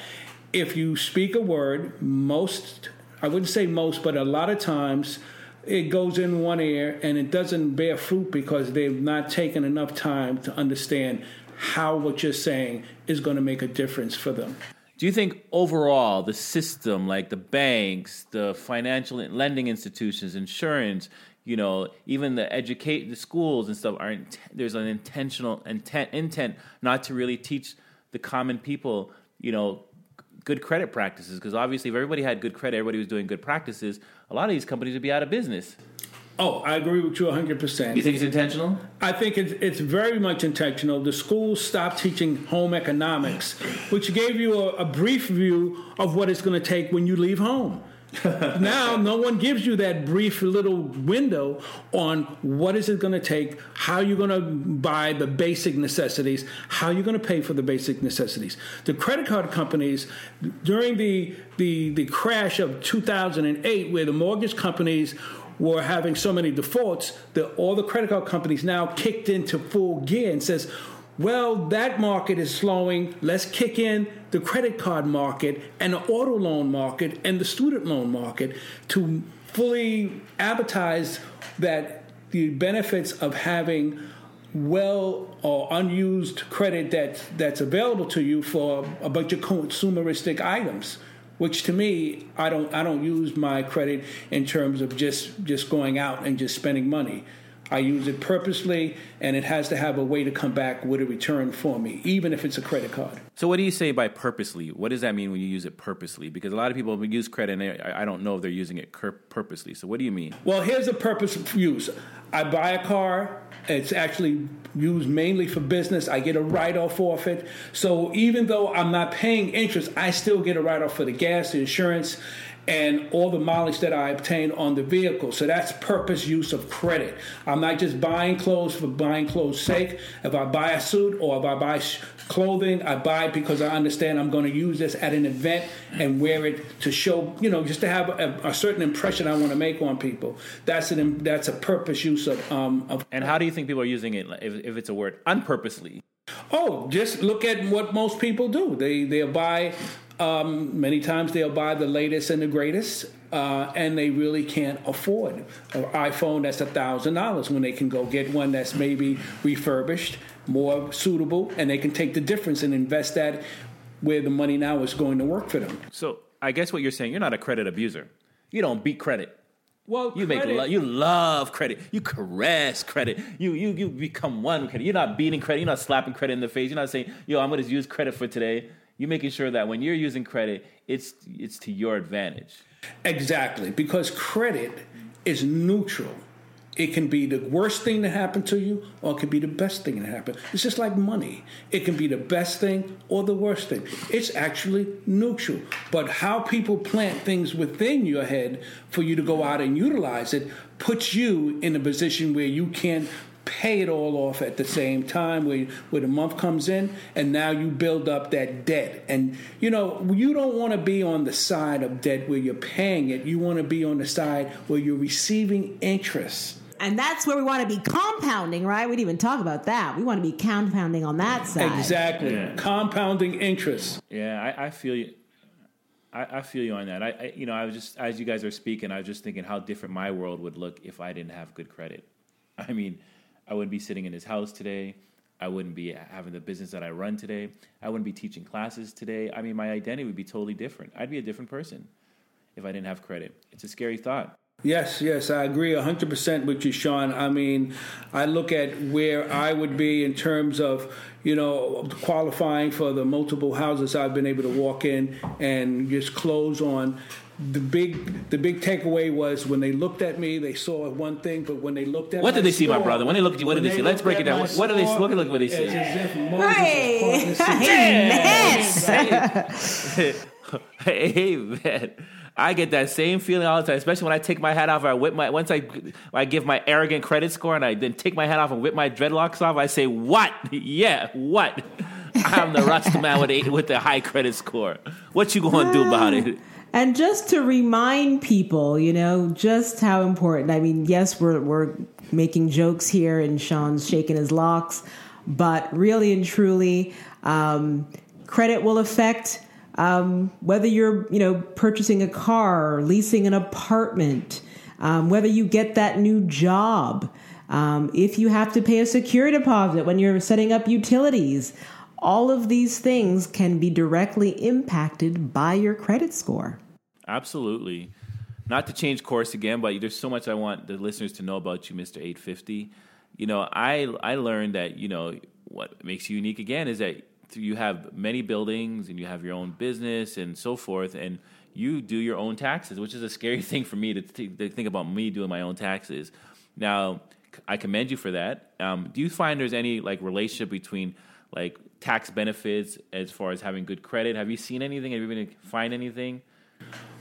if you speak a word, most, I wouldn't say most, but a lot of times it goes in one ear and it doesn't bear fruit because they've not taken enough time to understand how what you're saying is going to make a difference for them. Do you think overall the system, like the banks, the financial lending institutions, insurance, you know, even the educate the schools and stuff are int- there's an intentional intent intent not to really teach the common people, you know, good credit practices because obviously if everybody had good credit, everybody was doing good practices, a lot of these companies would be out of business. Oh, I agree with you 100%. You think it's intentional? I think it's, it's very much intentional. The schools stopped teaching home economics, which gave you a, a brief view of what it's going to take when you leave home. now, no one gives you that brief little window on what is it going to take, how you're going to buy the basic necessities, how you're going to pay for the basic necessities. The credit card companies, during the, the, the crash of 2008, where the mortgage companies were having so many defaults that all the credit card companies now kicked into full gear and says, well, that market is slowing. Let's kick in the credit card market and the auto loan market and the student loan market to fully advertise that the benefits of having well or unused credit that that's available to you for a bunch of consumeristic items which to me I don't I don't use my credit in terms of just just going out and just spending money I use it purposely, and it has to have a way to come back with a return for me, even if it's a credit card. So, what do you say by purposely? What does that mean when you use it purposely? Because a lot of people use credit, and I don't know if they're using it purposely. So, what do you mean? Well, here's a purpose of use. I buy a car. It's actually used mainly for business. I get a write off off it. So even though I'm not paying interest, I still get a write off for the gas, the insurance, and all the mileage that I obtain on the vehicle. So that's purpose use of credit. I'm not just buying clothes for buying clothes' sake. If I buy a suit or if I buy clothing, I buy it because I understand I'm going to use this at an event and wear it to show, you know, just to have a, a certain impression I want to make on people. That's an that's a purpose use of. Um, of and how do you think people are using it if, if it's a word unpurposely? Oh, just look at what most people do. They they buy um, many times they'll buy the latest and the greatest, uh, and they really can't afford an iPhone that's a thousand dollars when they can go get one that's maybe refurbished, more suitable, and they can take the difference and invest that where the money now is going to work for them. So I guess what you're saying, you're not a credit abuser. You don't beat credit. Well, you credit, make lo- you love credit. You caress credit. You you you become one with credit. You're not beating credit. You're not slapping credit in the face. You're not saying, "Yo, I'm going to use credit for today." You making sure that when you're using credit, it's it's to your advantage. Exactly, because credit is neutral. It can be the worst thing that happened to you, or it can be the best thing that happened. It's just like money. It can be the best thing or the worst thing. It's actually neutral. But how people plant things within your head for you to go out and utilize it puts you in a position where you can pay it all off at the same time where, where the month comes in and now you build up that debt and you know you don't want to be on the side of debt where you're paying it you want to be on the side where you're receiving interest and that's where we want to be compounding, right? We didn't even talk about that. We want to be compounding on that side. Exactly, yeah. compounding interest. Yeah, I, I feel you. I, I, feel you on that. I, I, you know, I was just as you guys are speaking, I was just thinking how different my world would look if I didn't have good credit. I mean, I wouldn't be sitting in his house today. I wouldn't be having the business that I run today. I wouldn't be teaching classes today. I mean, my identity would be totally different. I'd be a different person if I didn't have credit. It's a scary thought. Yes, yes, I agree 100% with you, Sean. I mean, I look at where I would be in terms of, you know, qualifying for the multiple houses I've been able to walk in and just close on the big the big takeaway was when they looked at me, they saw one thing, but when they looked at what did they see, store, my brother? When they looked at you, what did they, they see? Let's break it down. What, what did they look? Look at what they see. Hey, hey, man. I get that same feeling all the time, especially when I take my hat off. I whip my once I I give my arrogant credit score, and I then take my hat off and whip my dreadlocks off. I say, "What? Yeah, what? I'm the rust man with a, with the high credit score. What you gonna do about it?" And just to remind people, you know, just how important. I mean, yes, we're we're making jokes here, and Sean's shaking his locks, but really and truly, um, credit will affect um, whether you're, you know, purchasing a car, leasing an apartment, um, whether you get that new job, um, if you have to pay a security deposit when you're setting up utilities. All of these things can be directly impacted by your credit score. Absolutely. Not to change course again, but there's so much I want the listeners to know about you, Mr. 850. You know, I I learned that you know what makes you unique again is that you have many buildings and you have your own business and so forth, and you do your own taxes, which is a scary thing for me to, to think about me doing my own taxes. Now, I commend you for that. Um, do you find there's any like relationship between like tax benefits as far as having good credit? Have you seen anything? Have you been find anything?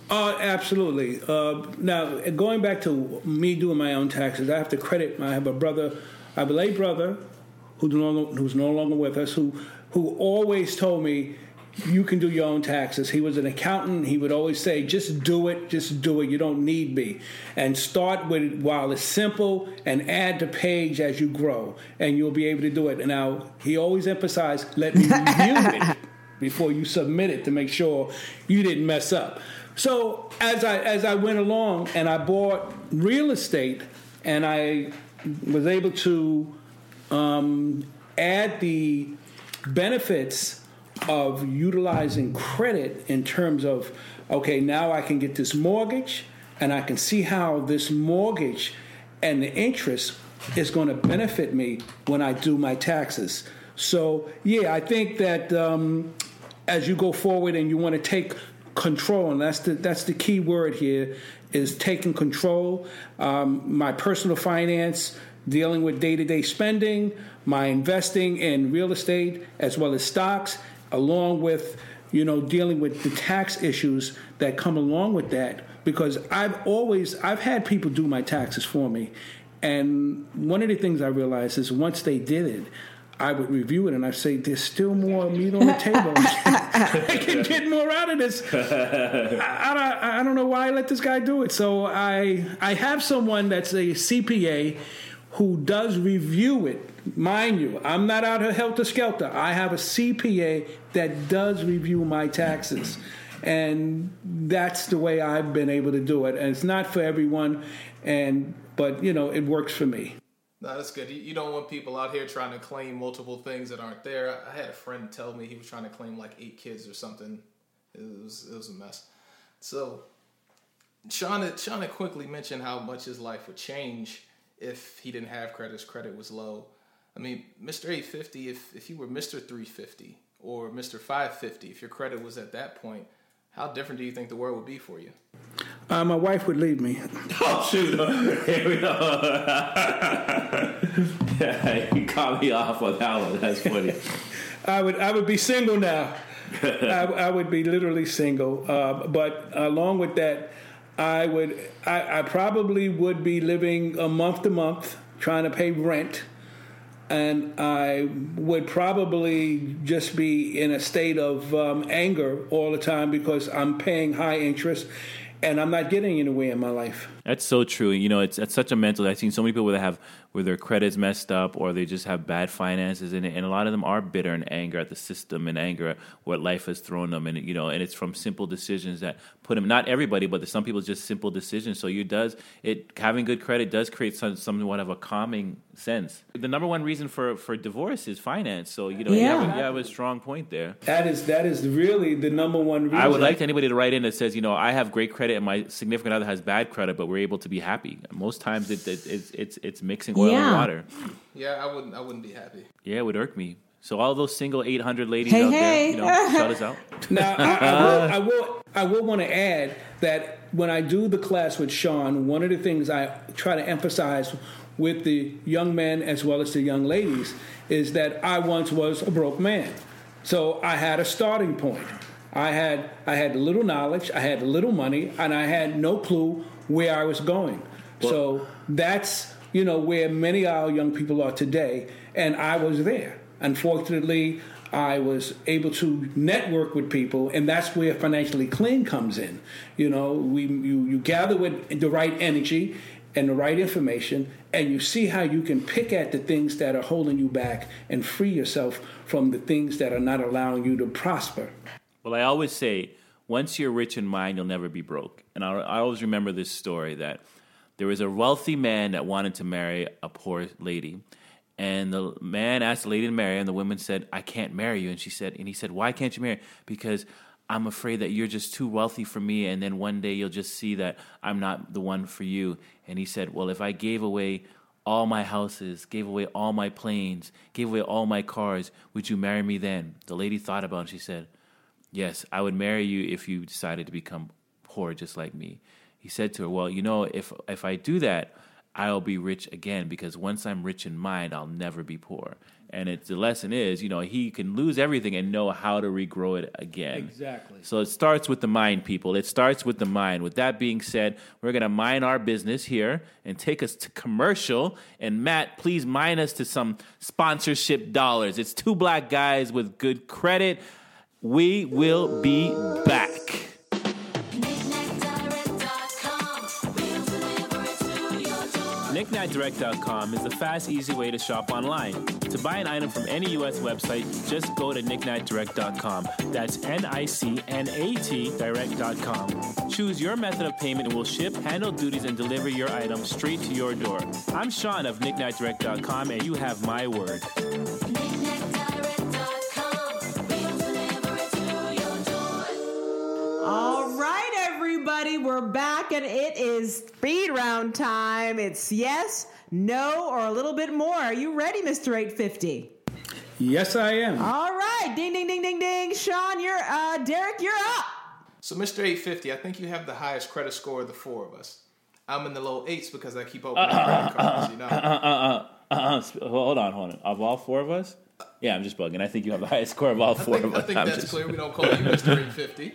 Uh, absolutely. Uh, now, going back to me doing my own taxes, I have to credit. I have a brother, I have a late brother, who's no longer, who's no longer with us, who who always told me, you can do your own taxes. He was an accountant. He would always say, just do it, just do it. You don't need me. And start with while it's simple and add the page as you grow, and you'll be able to do it. Now, he always emphasized, let me review it before you submit it to make sure you didn't mess up. So as I as I went along and I bought real estate and I was able to um, add the benefits of utilizing credit in terms of okay now I can get this mortgage and I can see how this mortgage and the interest is going to benefit me when I do my taxes. So yeah, I think that um, as you go forward and you want to take control, and that's the that's the key word here is taking control. Um, my personal finance, dealing with day to day spending, my investing in real estate as well as stocks, along with you know dealing with the tax issues that come along with that. Because I've always I've had people do my taxes for me, and one of the things I realized is once they did it. I would review it and I say, "There's still more meat on the table. I can get more out of this. I, I, I don't know why I let this guy do it." So I I have someone that's a CPA who does review it. Mind you, I'm not out here helter skelter. I have a CPA that does review my taxes. And that's the way I've been able to do it. And it's not for everyone, and but you know, it works for me. No, that's good. You, don't want people out here trying to claim multiple things that aren't there. I, I had a friend tell me he was trying to claim like eight kids or something. It was it was a mess. So, Sean had quickly mentioned how much his life would change if he didn't have credit. His credit was low. I mean, Mr. 850, if if you were Mr. 350 or Mr. 550, if your credit was at that point, how different do you think the world would be for you? Uh, my wife would leave me. Oh shoot! Here we go. yeah, you caught me off on that one. That's funny. I would I would be single now. I, I, would be literally single. Uh, but along with that, I would I, I, probably would be living a month to month trying to pay rent, and I would probably just be in a state of um, anger all the time because I'm paying high interest and I'm not getting anywhere in my life. That's so true. You know, it's, it's such a mental. I've seen so many people that have where their credit's messed up or they just have bad finances in it, and a lot of them are bitter and anger at the system and anger at what life has thrown them, and you know, and it's from simple decisions that put them. Not everybody, but some people just simple decisions. So you does it having good credit does create some, somewhat of a calming sense. The number one reason for for divorce is finance. So you know, yeah. you, have a, you have a strong point there. That is that is really the number one reason. I would like to anybody to write in that says, you know, I have great credit and my significant other has bad credit, but we're able to be happy. Most times it, it, it's it's it's mixing oil yeah. water. Yeah, I wouldn't I wouldn't be happy. Yeah, it would irk me. So all those single eight hundred ladies hey, out hey. there, you know, shout us out. Now I, I, will, I will I will want to add that when I do the class with Sean, one of the things I try to emphasize with the young men as well as the young ladies is that I once was a broke man. So I had a starting point. I had I had little knowledge, I had little money, and I had no clue where I was going. Well, so that's you know where many of our young people are today, and I was there. Unfortunately, I was able to network with people, and that's where financially clean comes in. You know, we you, you gather with the right energy and the right information, and you see how you can pick at the things that are holding you back and free yourself from the things that are not allowing you to prosper. Well, I always say, once you're rich in mind, you'll never be broke. And I, I always remember this story that there was a wealthy man that wanted to marry a poor lady. And the man asked the lady to marry, and the woman said, I can't marry you. And she said, and he said, Why can't you marry? Because I'm afraid that you're just too wealthy for me, and then one day you'll just see that I'm not the one for you. And he said, Well, if I gave away all my houses, gave away all my planes, gave away all my cars, would you marry me then? The lady thought about it and she said, Yes, I would marry you if you decided to become poor just like me. He said to her, Well, you know, if if I do that, I'll be rich again because once I'm rich in mind, I'll never be poor. And it's the lesson is, you know, he can lose everything and know how to regrow it again. Exactly. So it starts with the mind, people. It starts with the mind. With that being said, we're going to mine our business here and take us to commercial. And Matt, please mine us to some sponsorship dollars. It's two black guys with good credit We will be back. KnickKnackDirect.com is the fast, easy way to shop online. To buy an item from any U.S. website, just go to KnickKnackDirect.com. That's N-I-C-N-A-T Direct.com. Choose your method of payment and we'll ship, handle duties, and deliver your item straight to your door. I'm Sean of KnickKnackDirect.com, and you have my word. Everybody, we're back and it is speed round time. It's yes, no, or a little bit more. Are you ready, Mr. 850? Yes, I am. All right, ding, ding, ding, ding, ding. Sean, you're, uh, Derek, you're up. So, Mr. 850, I think you have the highest credit score of the four of us. I'm in the low eights because I keep opening credit cards, you know. Uh, uh, uh, uh, uh, hold on, hold on. Of all four of us? Yeah, I'm just bugging. I think you have the highest score of all four think, of I us. think I'm that's just- clear. We don't call you Mr. 850.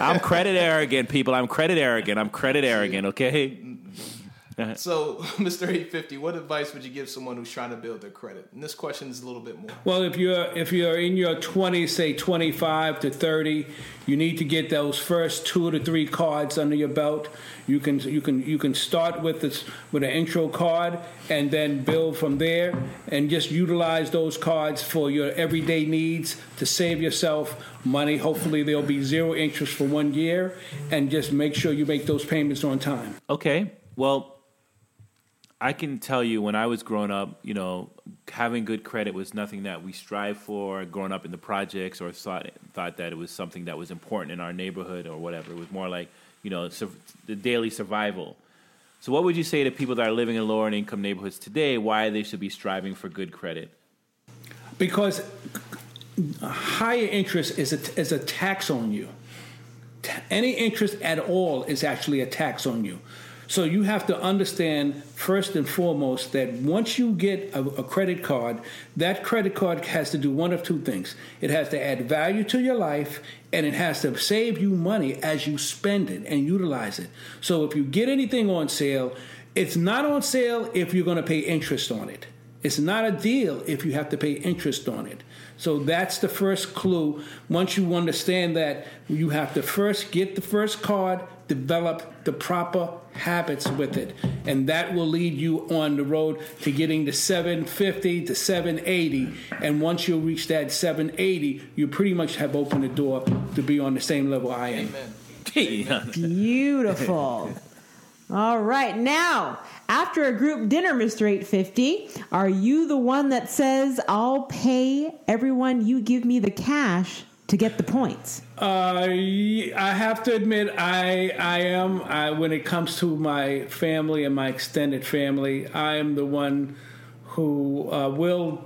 I'm credit arrogant, people. I'm credit arrogant. I'm credit arrogant, okay? So, Mr. 850, what advice would you give someone who's trying to build their credit? And this question is a little bit more. Well, if you're if you're in your 20s, say 25 to 30, you need to get those first two to three cards under your belt. You can you can you can start with this with an intro card and then build from there and just utilize those cards for your everyday needs to save yourself money. Hopefully there'll be zero interest for one year and just make sure you make those payments on time. Okay. Well, I can tell you when I was growing up, you know, having good credit was nothing that we strive for growing up in the projects or thought thought that it was something that was important in our neighborhood or whatever. It was more like, you know, the daily survival. So what would you say to people that are living in lower income neighborhoods today why they should be striving for good credit? because higher interest is a, is a tax on you. Any interest at all is actually a tax on you. So you have to understand first and foremost that once you get a, a credit card, that credit card has to do one of two things. It has to add value to your life and it has to save you money as you spend it and utilize it. So if you get anything on sale, it's not on sale if you're going to pay interest on it. It's not a deal if you have to pay interest on it. So that's the first clue. Once you understand that, you have to first get the first card, develop the proper habits with it. And that will lead you on the road to getting to 750 to 780. And once you reach that 780, you pretty much have opened the door to be on the same level I am. Beautiful. All right. Now, after a group dinner, Mr. 850, are you the one that says, I'll pay everyone you give me the cash to get the points? Uh, I have to admit, I I am I, when it comes to my family and my extended family, I am the one who uh, will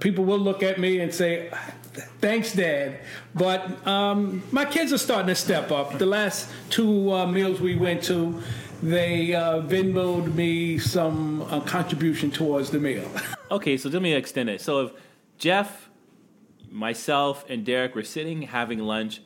people will look at me and say, "Thanks, Dad." But um, my kids are starting to step up. The last two uh, meals we went to, they uh, Venmoed me some uh, contribution towards the meal. Okay, so let me extend it. So if Jeff, myself, and Derek were sitting having lunch,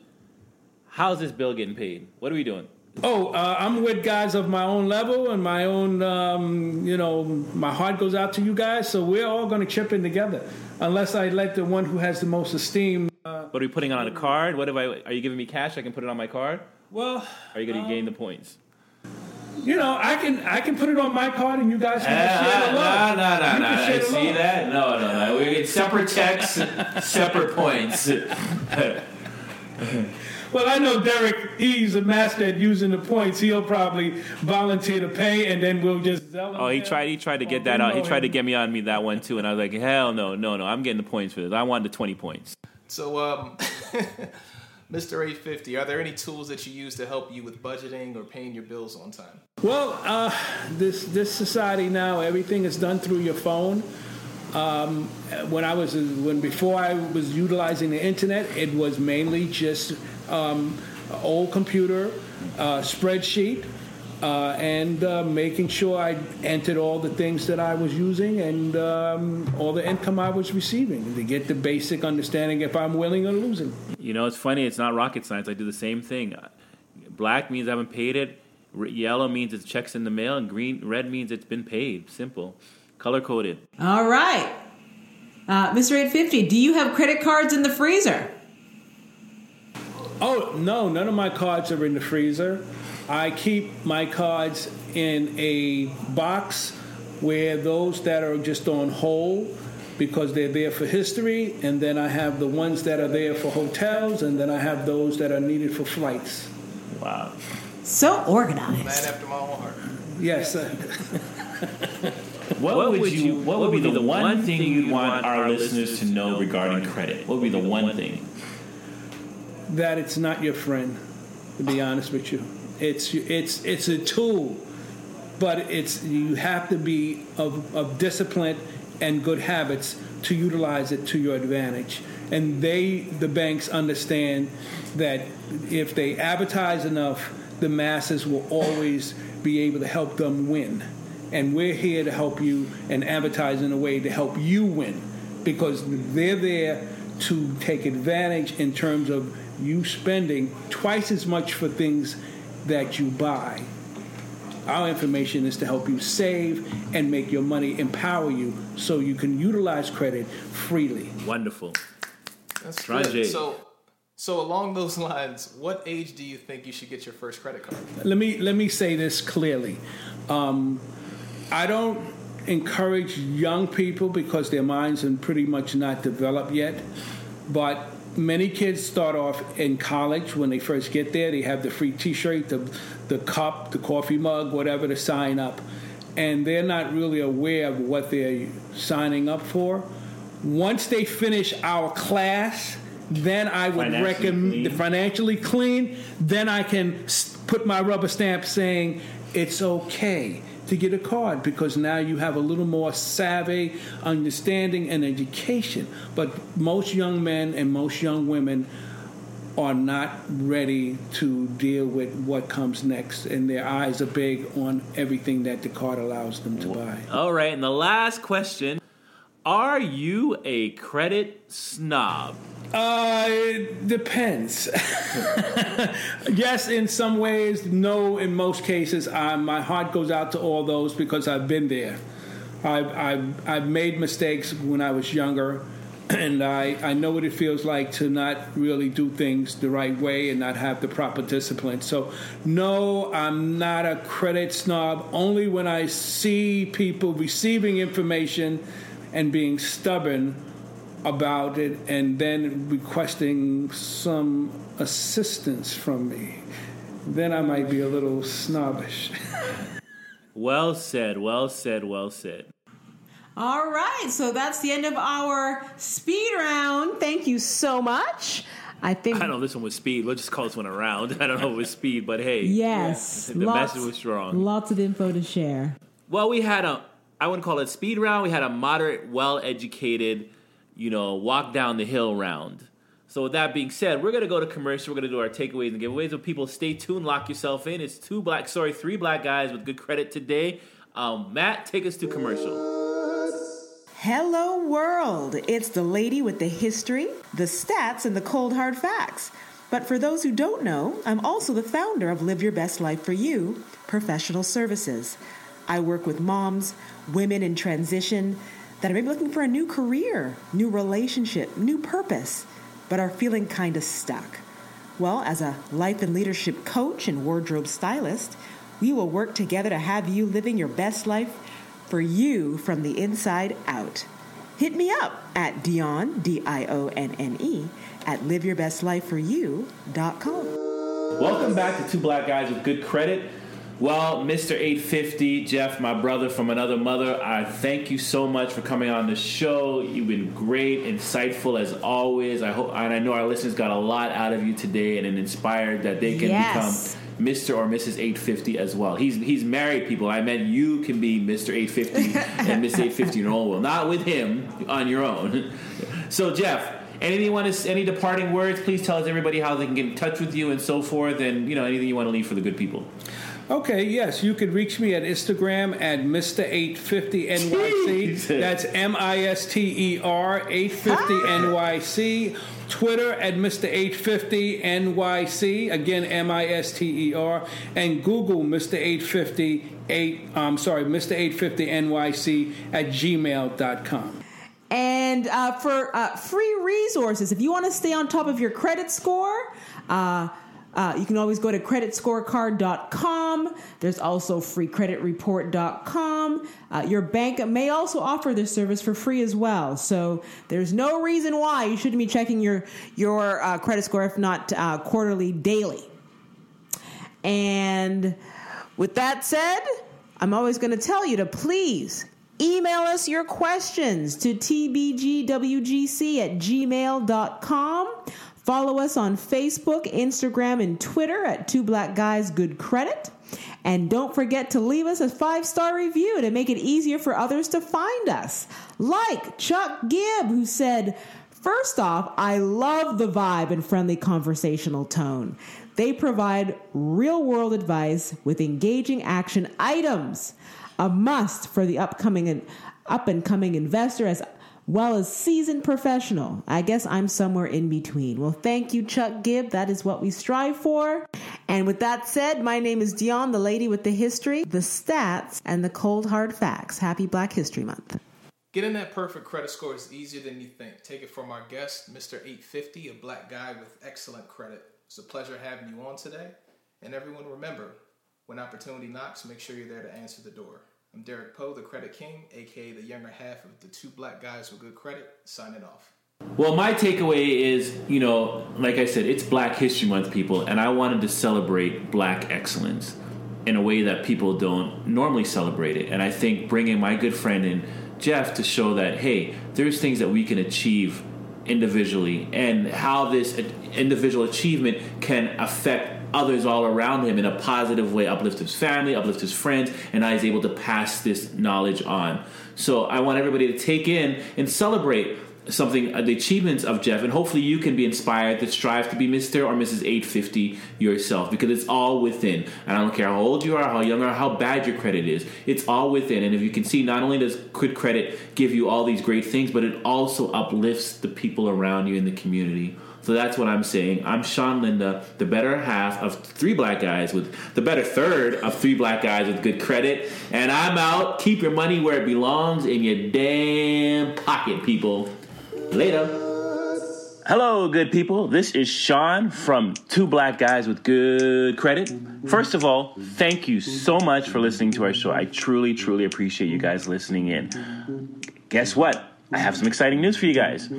how's this bill getting paid? What are we doing? Oh, uh, I'm with guys of my own level and my own, um, you know, my heart goes out to you guys. So we're all going to chip in together, unless I let the one who has the most esteem. Uh, What are we putting on a card? What if I? Are you giving me cash? I can put it on my card. well, Are you going to gain the points? You know, I can I can put it on my card and you guys can Ah, share the no, love. no, no, You no. can See love. that? No, no, no. We get separate checks, separate points. Well, I know Derek. He's a master at using the points. He'll probably volunteer to pay, and then we'll just. Sell Oh, he tried. He tried to get that out. He tried to get me on me that one too, and I was like, hell no, no, no. I'm getting the points for this. I wanted the twenty points. So, um, Mr. 850, are there any tools that you use to help you with budgeting or paying your bills on time? Well, uh, this this society now, everything is done through your phone. Um, when I was when before I was utilizing the internet, it was mainly just um, old computer, uh, spreadsheet, uh, and uh, making sure I entered all the things that I was using and um, all the income I was receiving to get the basic understanding if I'm winning or losing. You know, it's funny. It's not rocket science. I do the same thing. Black means I haven't paid it. Yellow means it's checks in the mail, and green, red means it's been paid. Simple, color coded. All right. Uh, Mr. 850, do you have credit cards in the freezer? Oh no, none of my cards are in the freezer. I keep my cards in a box where those that are just on hold because they're there for history, and then I have the ones that are there for hotels, and then I have those that are needed for flights. Wow. So organized. Man after my own heart. Yes. uh, What, would you? What would be the one thing you'd want our listeners to know regarding credit? What would be the one thing? that it's not your friend. To be honest with you, it's it's it's a tool, but it's you have to be of, of discipline and good habits to utilize it to your advantage. And they, the banks, understand that if they advertise enough, the masses will always be able to help them win. And we're here to help you and advertise in a way to help you win because they're there to take advantage in terms of you spending twice as much for things that you buy. Our information is to help you save and make your money empower you so you can utilize credit freely. Wonderful. That's Ranjay. So, so along those lines, what age do you think you should get your first credit card? Let me let me say this clearly. Um, I don't encourage young people because their minds are pretty much not developed yet. But many kids start off in college when they first get there. They have the free T-shirt, the the cup, the coffee mug, whatever to sign up, and they're not really aware of what they're signing up for. Once they finish our class, then I would Financially recommend clean. financially clean. Then I can put my rubber stamp saying it's okay to get a card because now you have a little more savvy, understanding, and education. But most young men and most young women are not ready to deal with what comes next, and their eyes are big on everything that the card allows them to buy. All right, and the last question: Are you a credit snob? Uh, it depends. yes, in some ways. No, in most cases. Uh, my heart goes out to all those because I've been there. I've, I've, I've made mistakes when I was younger, and I, I know what it feels like to not really do things the right way and not have the proper discipline. So, no, I'm not a credit snob. Only when I see people receiving information and being stubborn about it and then requesting some assistance from me, then I might be a little snobbish. Well said. Well said. Well said. All right, so that's the end of our speed round. Thank you so much. I think I don't know this one was speed. Let's just call this one a round. I don't know if it was speed, but hey, yes, the lots, message was strong. Lots of info to share. Well, we had a, I wouldn't call it speed round. We had a moderate, well educated, you know, walk down the hill round. So, with that being said, we're going to go to commercial. We're going to do our takeaways and giveaways. So, people, stay tuned, lock yourself in. It's two black, sorry, three black guys with good credit today. Um, Matt, take us to commercial. Hello, world. It's the lady with the history, the stats, and the cold hard facts. But for those who don't know, I'm also the founder of Live Your Best Life for You Professional Services. I work with moms, women in transition that are maybe looking for a new career, new relationship, new purpose, but are feeling kind of stuck. Well, as a life and leadership coach and wardrobe stylist, we will work together to have you living your best life for you from the inside out. Hit me up at Dionne, D I O N N E, at liveyourbestlife4you.com. Welcome back to Two Black Guys with Good Credit. Well, Mr. 850, Jeff, my brother from another mother, I thank you so much for coming on the show. You've been great, insightful as always. I hope, and I know our listeners got a lot out of you today and inspired that they can Yes. become Mr. or Mrs. 850 as well. He's he's married people. I meant you can be Mr. 850 and Miss 850 in your own will, not with him on your own. So, Jeff, want to, any departing words? Please tell us everybody how they can get in touch with you and so forth, and you know anything you want to leave for the good people. Okay, yes, you can reach me at Instagram at Mr850NYC. That's M I S T E R 850NYC. Twitter at Mr850NYC. Again, M I S T E R. And Google Mr850 8, I'm sorry, Mr 850 NYC at gmail.com. And And uh, for uh, free resources, if you want to stay on top of your credit score, uh, uh, you can always go to creditscorecard.com. There's also freecreditreport.com. Uh, your bank may also offer this service for free as well. So there's no reason why you shouldn't be checking your your uh, credit score, if not uh, quarterly, daily. And with that said, I'm always going to tell you to please email us your questions to tbgwgc at gmail.com. Follow us on Facebook, Instagram, and Twitter at Two Black Guys Good Credit. And don't forget to leave us a five star review to make it easier for others to find us. Like Chuck Gibb, who said, First off, I love the vibe and friendly conversational tone. They provide real world advice with engaging action items, a must for the upcoming and up and coming investor as well as seasoned professional. I guess I'm somewhere in between. Well, thank you, Chuck Gibb. That is what we strive for. And with that said, my name is Dionne, the lady with the history, the stats, and the cold hard facts. Happy Black History Month. Getting that perfect credit score is easier than you think. Take it from our guest, Mr. 850, a black guy with excellent credit. It's a pleasure having you on today. And everyone remember, when opportunity knocks, make sure you're there to answer the door. I'm Derek Poe, the Credit King, aka the younger half of the two black guys with good credit, signing off. Well, my takeaway is, you know, like I said, it's Black History Month, people, and I wanted to celebrate black excellence in a way that people don't normally celebrate it. And I think bringing my good friend in, Jeff, to show that, hey, there's things that we can achieve individually and how this individual achievement can affect others all around him in a positive way, uplift his family, uplift his friends, and I is able to pass this knowledge on. So I want everybody to take in and celebrate something uh, the achievements of Jeff, and hopefully you can be inspired to strive to be Mr. or Mrs. 850 yourself because it's all within. And I don't care how old you are, how young or how bad your credit is, it's all within. And if you can see, not only does good credit give you all these great things, but it also uplifts the people around you in the community. So that's what I'm saying. I'm Sean Linda, the better half of three black guys with the better third of three black guys with good credit. And I'm out. Keep your money where it belongs in your damn pocket, people. Later. Hello, good people. This is Sean from Two Black Guys with Good Credit. First of all, thank you so much for listening to our show. I truly, truly appreciate you guys listening in. Guess what? I have some exciting news for you guys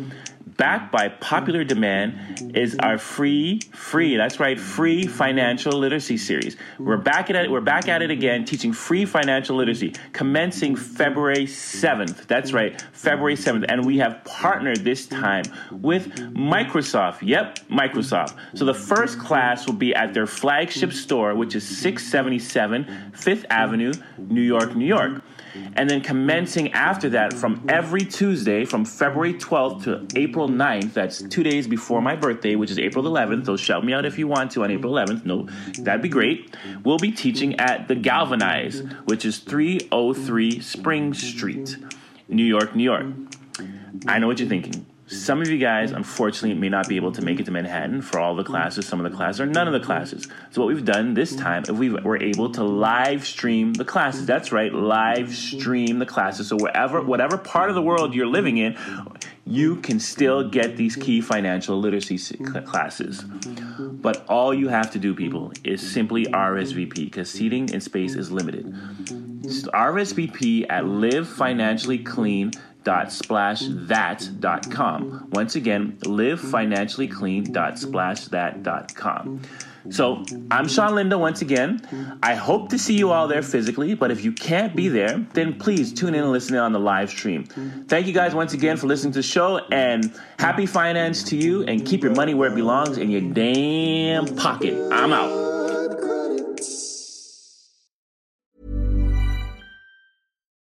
backed by popular demand, is our free, free, that's right, free financial literacy series. We're back at it, we're back at it again, teaching free financial literacy, commencing February 7th. That's right, February 7th. And we have partnered this time with Microsoft. Yep, Microsoft. So the first class will be at their flagship store, which is 677 Fifth Avenue, New York, New York. And then commencing after that from every Tuesday from February 12th to April 9th, that's two days before my birthday, which is April 11th. So shout me out if you want to on April 11th. No, that'd be great. We'll be teaching at the Galvanize, which is 303 Spring Street, New York, New York. I know what you're thinking. Some of you guys, unfortunately, may not be able to make it to Manhattan for all the classes, some of the classes, or none of the classes. So, what we've done this time is we were able to live stream the classes. That's right, live stream the classes. So, wherever, whatever part of the world you're living in, you can still get these key financial literacy classes. But all you have to do, people, is simply RSVP because seating and space is limited. RSVP at livefinanciallyclean.com livefinanciallyclean.splashthat.com. Once again, livefinanciallyclean.splashthat.com. So I'm Sean Linda once again. I hope to see you all there physically, but if you can't be there, then please tune in and listen in on the live stream. Thank you guys once again for listening to the show and happy finance to you and keep your money where it belongs in your damn pocket. I'm out.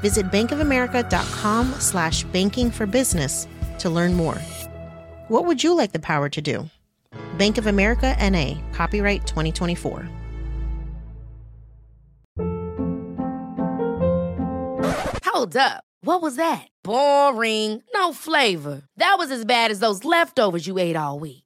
Visit bankofamerica.com slash banking for business to learn more. What would you like the power to do? Bank of America NA, copyright 2024. Hold up. What was that? Boring. No flavor. That was as bad as those leftovers you ate all week.